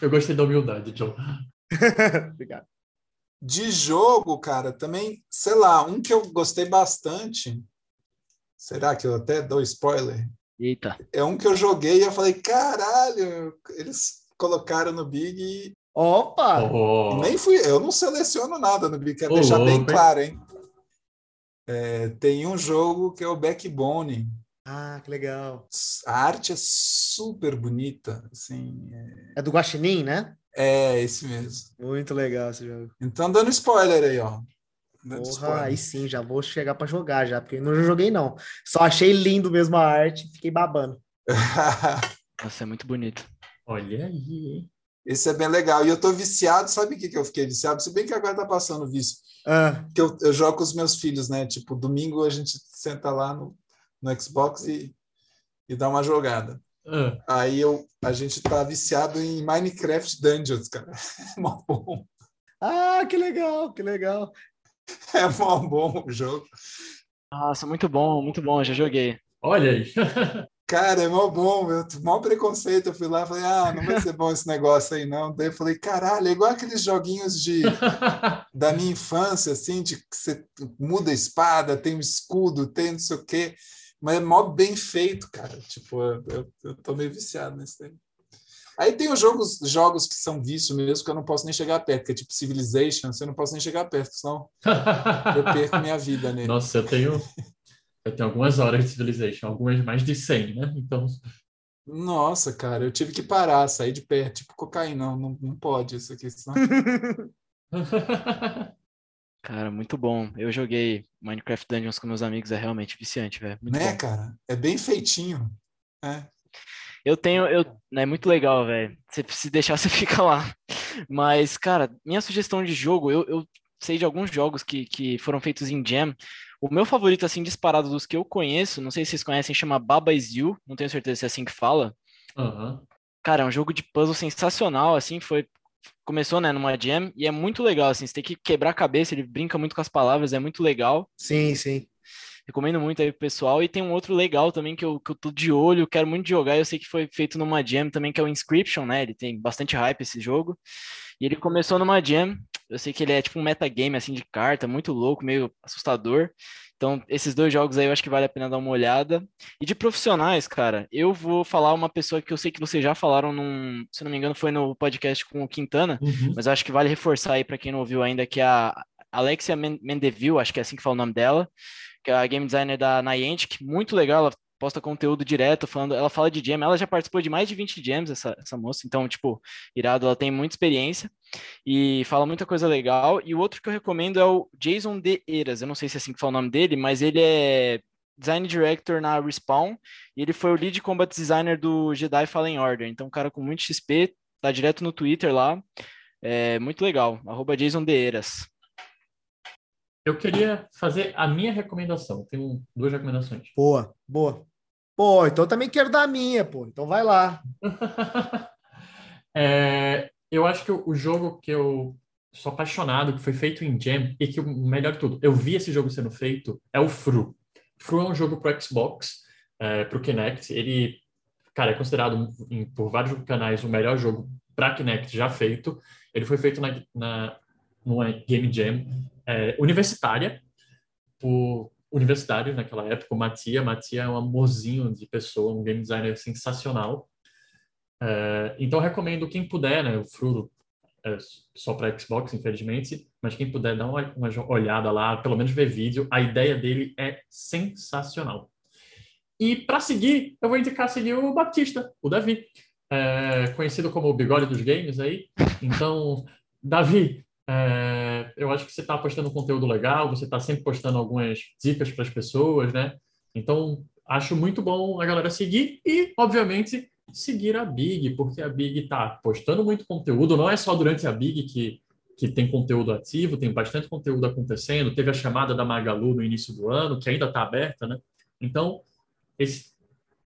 eu gostei da humildade, John. Obrigado. De jogo, cara, também, sei lá, um que eu gostei bastante. Será que eu até dou spoiler? Eita. É um que eu joguei e eu falei, caralho, eles colocaram no Big e. Opa! Oh. Nem fui, eu não seleciono nada no Big, quero oh, deixar bem claro, hein? É, tem um jogo que é o Backbone. Ah, que legal. A arte é super bonita, assim. É, é do Guaxinim, né? É, esse mesmo. Muito legal esse jogo. Então, dando spoiler aí, ó. Dando Porra, spoiler. aí sim, já vou chegar para jogar já, porque não joguei não. Só achei lindo mesmo a arte, fiquei babando. Nossa, é muito bonito. Olha aí. Esse é bem legal. E eu tô viciado, sabe o que, que eu fiquei viciado? Se bem que agora tá passando o vício. Ah. Que eu, eu jogo com os meus filhos, né? Tipo, domingo a gente senta lá no, no Xbox e, e dá uma jogada. Uh. Aí eu, a gente tá viciado em Minecraft Dungeons, cara. É mó bom. Ah, que legal, que legal. É mó bom o jogo. Nossa, muito bom, muito bom, já joguei. Olha aí. Cara, é mó bom, meu. Mó preconceito. Eu fui lá e falei, ah, não vai ser bom esse negócio aí, não. Daí eu falei, caralho, é igual aqueles joguinhos de da minha infância, assim, de que você muda a espada, tem um escudo, tem não sei o quê. Mas é mó bem feito, cara. Tipo, eu, eu tô meio viciado nesse aí. Aí tem os jogos, jogos que são vício mesmo, que eu não posso nem chegar perto, que é tipo Civilization, você não posso nem chegar perto, senão eu perco minha vida nele. Nossa, eu tenho, eu tenho algumas horas de Civilization, algumas mais de 100, né? Então... Nossa, cara, eu tive que parar, sair de perto, tipo cocaína, não, não, não pode isso aqui, senão... Cara, muito bom. Eu joguei Minecraft Dungeons com meus amigos, é realmente viciante, velho. Né, bom. cara? É bem feitinho. É. Eu tenho, eu, é muito legal, velho. Você se deixar, você fica lá. Mas, cara, minha sugestão de jogo, eu, eu sei de alguns jogos que, que foram feitos em Jam. O meu favorito, assim, disparado dos que eu conheço, não sei se vocês conhecem, chama Baba Is You, não tenho certeza se é assim que fala. Uhum. Cara, é um jogo de puzzle sensacional, assim, foi começou, né, numa jam, e é muito legal, assim, você tem que quebrar a cabeça, ele brinca muito com as palavras, é muito legal. Sim, sim. Recomendo muito aí pro pessoal. E tem um outro legal também que eu, que eu tô de olho, quero muito jogar. Eu sei que foi feito numa jam também, que é o Inscription, né? Ele tem bastante hype esse jogo. E ele começou numa jam. Eu sei que ele é tipo um metagame assim de carta, muito louco, meio assustador. Então, esses dois jogos aí eu acho que vale a pena dar uma olhada. E de profissionais, cara, eu vou falar uma pessoa que eu sei que vocês já falaram num, se não me engano, foi no podcast com o Quintana, uhum. mas eu acho que vale reforçar aí para quem não ouviu ainda, que é a Alexia Mendeville, acho que é assim que fala o nome dela, que é a game designer da Niantic, muito legal, ela posta conteúdo direto, falando, ela fala de jam, ela já participou de mais de 20 jams, essa, essa moça, então, tipo, irado, ela tem muita experiência e fala muita coisa legal. E o outro que eu recomendo é o Jason De Eras, eu não sei se é assim que fala o nome dele, mas ele é design director na Respawn e ele foi o lead combat designer do Jedi Fallen Order, então, um cara com muito XP, tá direto no Twitter lá, é muito legal, arroba Jason De Eras. Eu queria fazer a minha recomendação. Tenho duas recomendações. Boa, boa. Pô, então também quero dar a minha, pô. Então vai lá. é, eu acho que o, jogo que eu sou apaixonado, que foi feito em Jam, e que o melhor de tudo, eu vi esse jogo sendo feito, é o Fru. Fru é um jogo para Xbox, é, para o Kinect. Ele, cara, é considerado em, por vários canais o melhor jogo para Kinect já feito. Ele foi feito na, na numa Game Jam é, universitária por universitários naquela época. O Matia, Matia é um amorzinho de pessoa, um game designer sensacional. É, então recomendo quem puder, né? O Fru é só para Xbox, infelizmente, mas quem puder dar uma, uma, olhada lá, pelo menos ver vídeo, a ideia dele é sensacional. E para seguir, eu vou indicar seguir o Batista, o Davi, é, conhecido como o bigode dos games aí. Então, Davi, é, eu acho que você está postando conteúdo legal, você está sempre postando algumas dicas para as pessoas, né? Então, acho muito bom a galera seguir e, obviamente, seguir a Big, porque a Big está postando muito conteúdo, não é só durante a Big que, que tem conteúdo ativo, tem bastante conteúdo acontecendo. Teve a chamada da Magalu no início do ano, que ainda está aberta, né? Então, esse,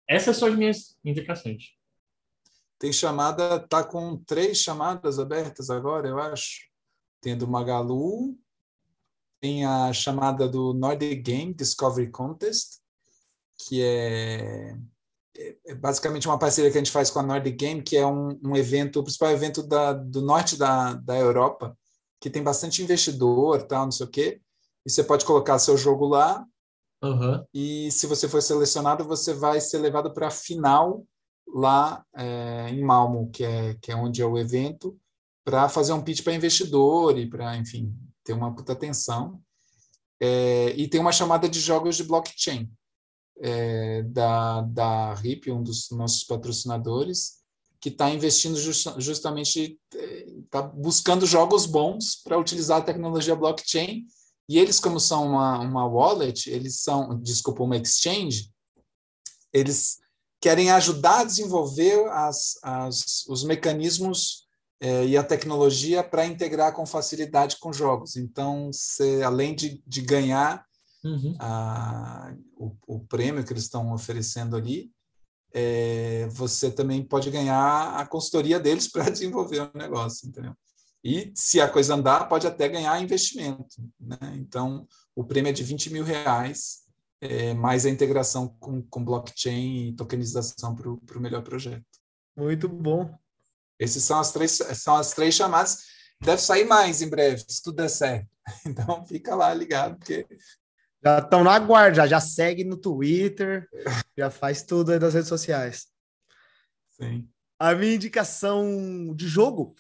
essas são as minhas indicações. Tem chamada, tá com três chamadas abertas agora, eu acho. Tem a do Magalu, tem a chamada do Nordic Game Discovery Contest, que é é basicamente uma parceria que a gente faz com a Nordic Game, que é um, um evento, o principal evento da, do norte da, da Europa, que tem bastante investidor, tal, não sei o quê. E você pode colocar seu jogo lá. Uhum. E se você for selecionado, você vai ser levado para a final lá é, em Malmo, que é, que é onde é o evento, para fazer um pitch para investidor e para, enfim, ter uma puta atenção. É, e tem uma chamada de jogos de blockchain é, da, da RIP, um dos nossos patrocinadores, que está investindo just, justamente, está é, buscando jogos bons para utilizar a tecnologia blockchain. E eles, como são uma, uma wallet, eles são, desculpa, uma exchange, eles querem ajudar a desenvolver as, as, os mecanismos é, e a tecnologia para integrar com facilidade com jogos. Então, você, além de, de ganhar uhum. a, o, o, prêmio que eles estão oferecendo ali, é, você também pode ganhar a consultoria deles para desenvolver o negócio, entendeu? E se a coisa andar, pode até ganhar investimento. Né? Então, o prêmio é de 20 mil reais, é, mais a integração com, com blockchain e tokenização para o melhor projeto. Muito bom. Esses são as três, são as três chamadas. Deve sair mais em breve, se tudo der certo. Então, fica lá ligado, porque já estão na guarda, já, já segue no Twitter, já faz tudo aí das redes sociais. Sim. A minha indicação de jogo,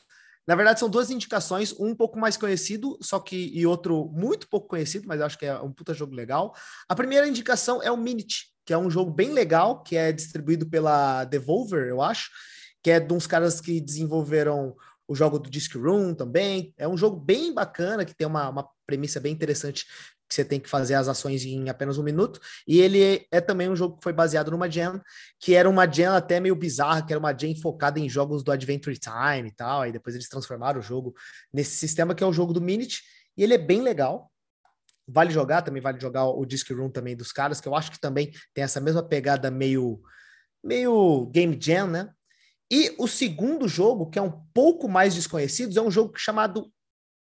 na verdade, são duas indicações, um, pouco mais conhecido, só que e outro muito pouco conhecido, mas acho que é um puta jogo legal. A primeira indicação é o Minit, que é um jogo bem legal, que é distribuído pela Devolver, eu acho, que é de uns caras que desenvolveram o jogo do Disc Room também. É um jogo bem bacana, que tem uma, uma premissa bem interessante que você tem que fazer as ações em apenas um minuto. E ele é também um jogo que foi baseado numa jam, que era uma jam até meio bizarra, que era uma jam focada em jogos do Adventure Time e tal. Aí depois eles transformaram o jogo nesse sistema que é o jogo do Minute. E ele é bem legal. Vale jogar, também vale jogar o Disc Room também dos caras, que eu acho que também tem essa mesma pegada meio, meio game jam, né? E o segundo jogo, que é um pouco mais desconhecido, é um jogo chamado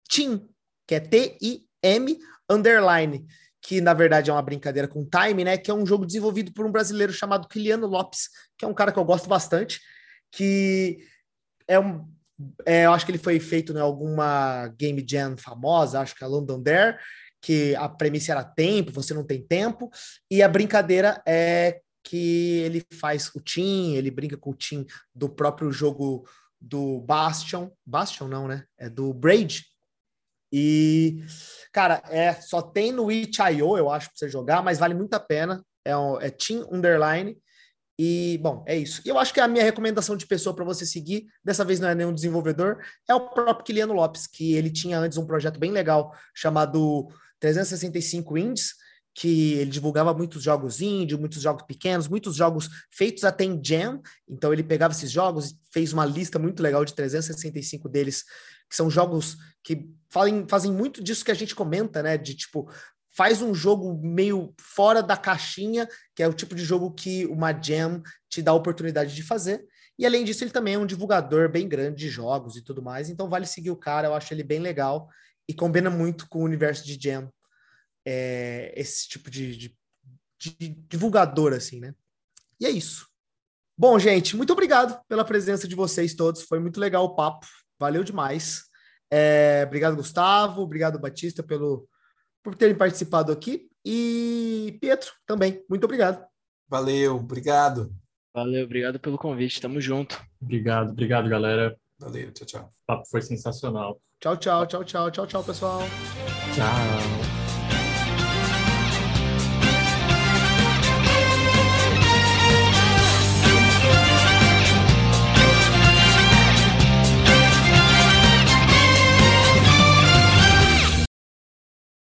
Team, que é T-I-M Underline, que na verdade é uma brincadeira com time, né? Que é um jogo desenvolvido por um brasileiro chamado Kiliano Lopes, que é um cara que eu gosto bastante, que é um. É, eu acho que ele foi feito em né, alguma game jam famosa, acho que é London Dare, que a premissa era tempo, você não tem tempo, e a brincadeira é que ele faz o team, ele brinca com o team do próprio jogo do Bastion, Bastion não, né? É do Braid, e, cara, é, só tem no itch.io, eu acho, para você jogar, mas vale muito a pena. É, é Team Underline. E, bom, é isso. E eu acho que a minha recomendação de pessoa para você seguir, dessa vez não é nenhum desenvolvedor, é o próprio Kiliano Lopes, que ele tinha antes um projeto bem legal chamado 365 Indies, que ele divulgava muitos jogos indie, muitos jogos pequenos, muitos jogos feitos até em Jam. Então ele pegava esses jogos fez uma lista muito legal de 365 deles, que são jogos que fazem muito disso que a gente comenta, né? De tipo, faz um jogo meio fora da caixinha, que é o tipo de jogo que uma Jam te dá a oportunidade de fazer. E além disso, ele também é um divulgador bem grande de jogos e tudo mais. Então vale seguir o cara, eu acho ele bem legal e combina muito com o universo de Jam é, esse tipo de, de, de divulgador, assim, né? E é isso. Bom, gente, muito obrigado pela presença de vocês todos. Foi muito legal o papo. Valeu demais. É, obrigado, Gustavo. Obrigado, Batista, pelo, por terem participado aqui. E Pietro também. Muito obrigado. Valeu, obrigado. Valeu, obrigado pelo convite. Tamo junto. Obrigado, obrigado, galera. Valeu, tchau, tchau. O papo foi sensacional. Tchau, tchau, tchau, tchau, tchau, tchau, pessoal. Tchau.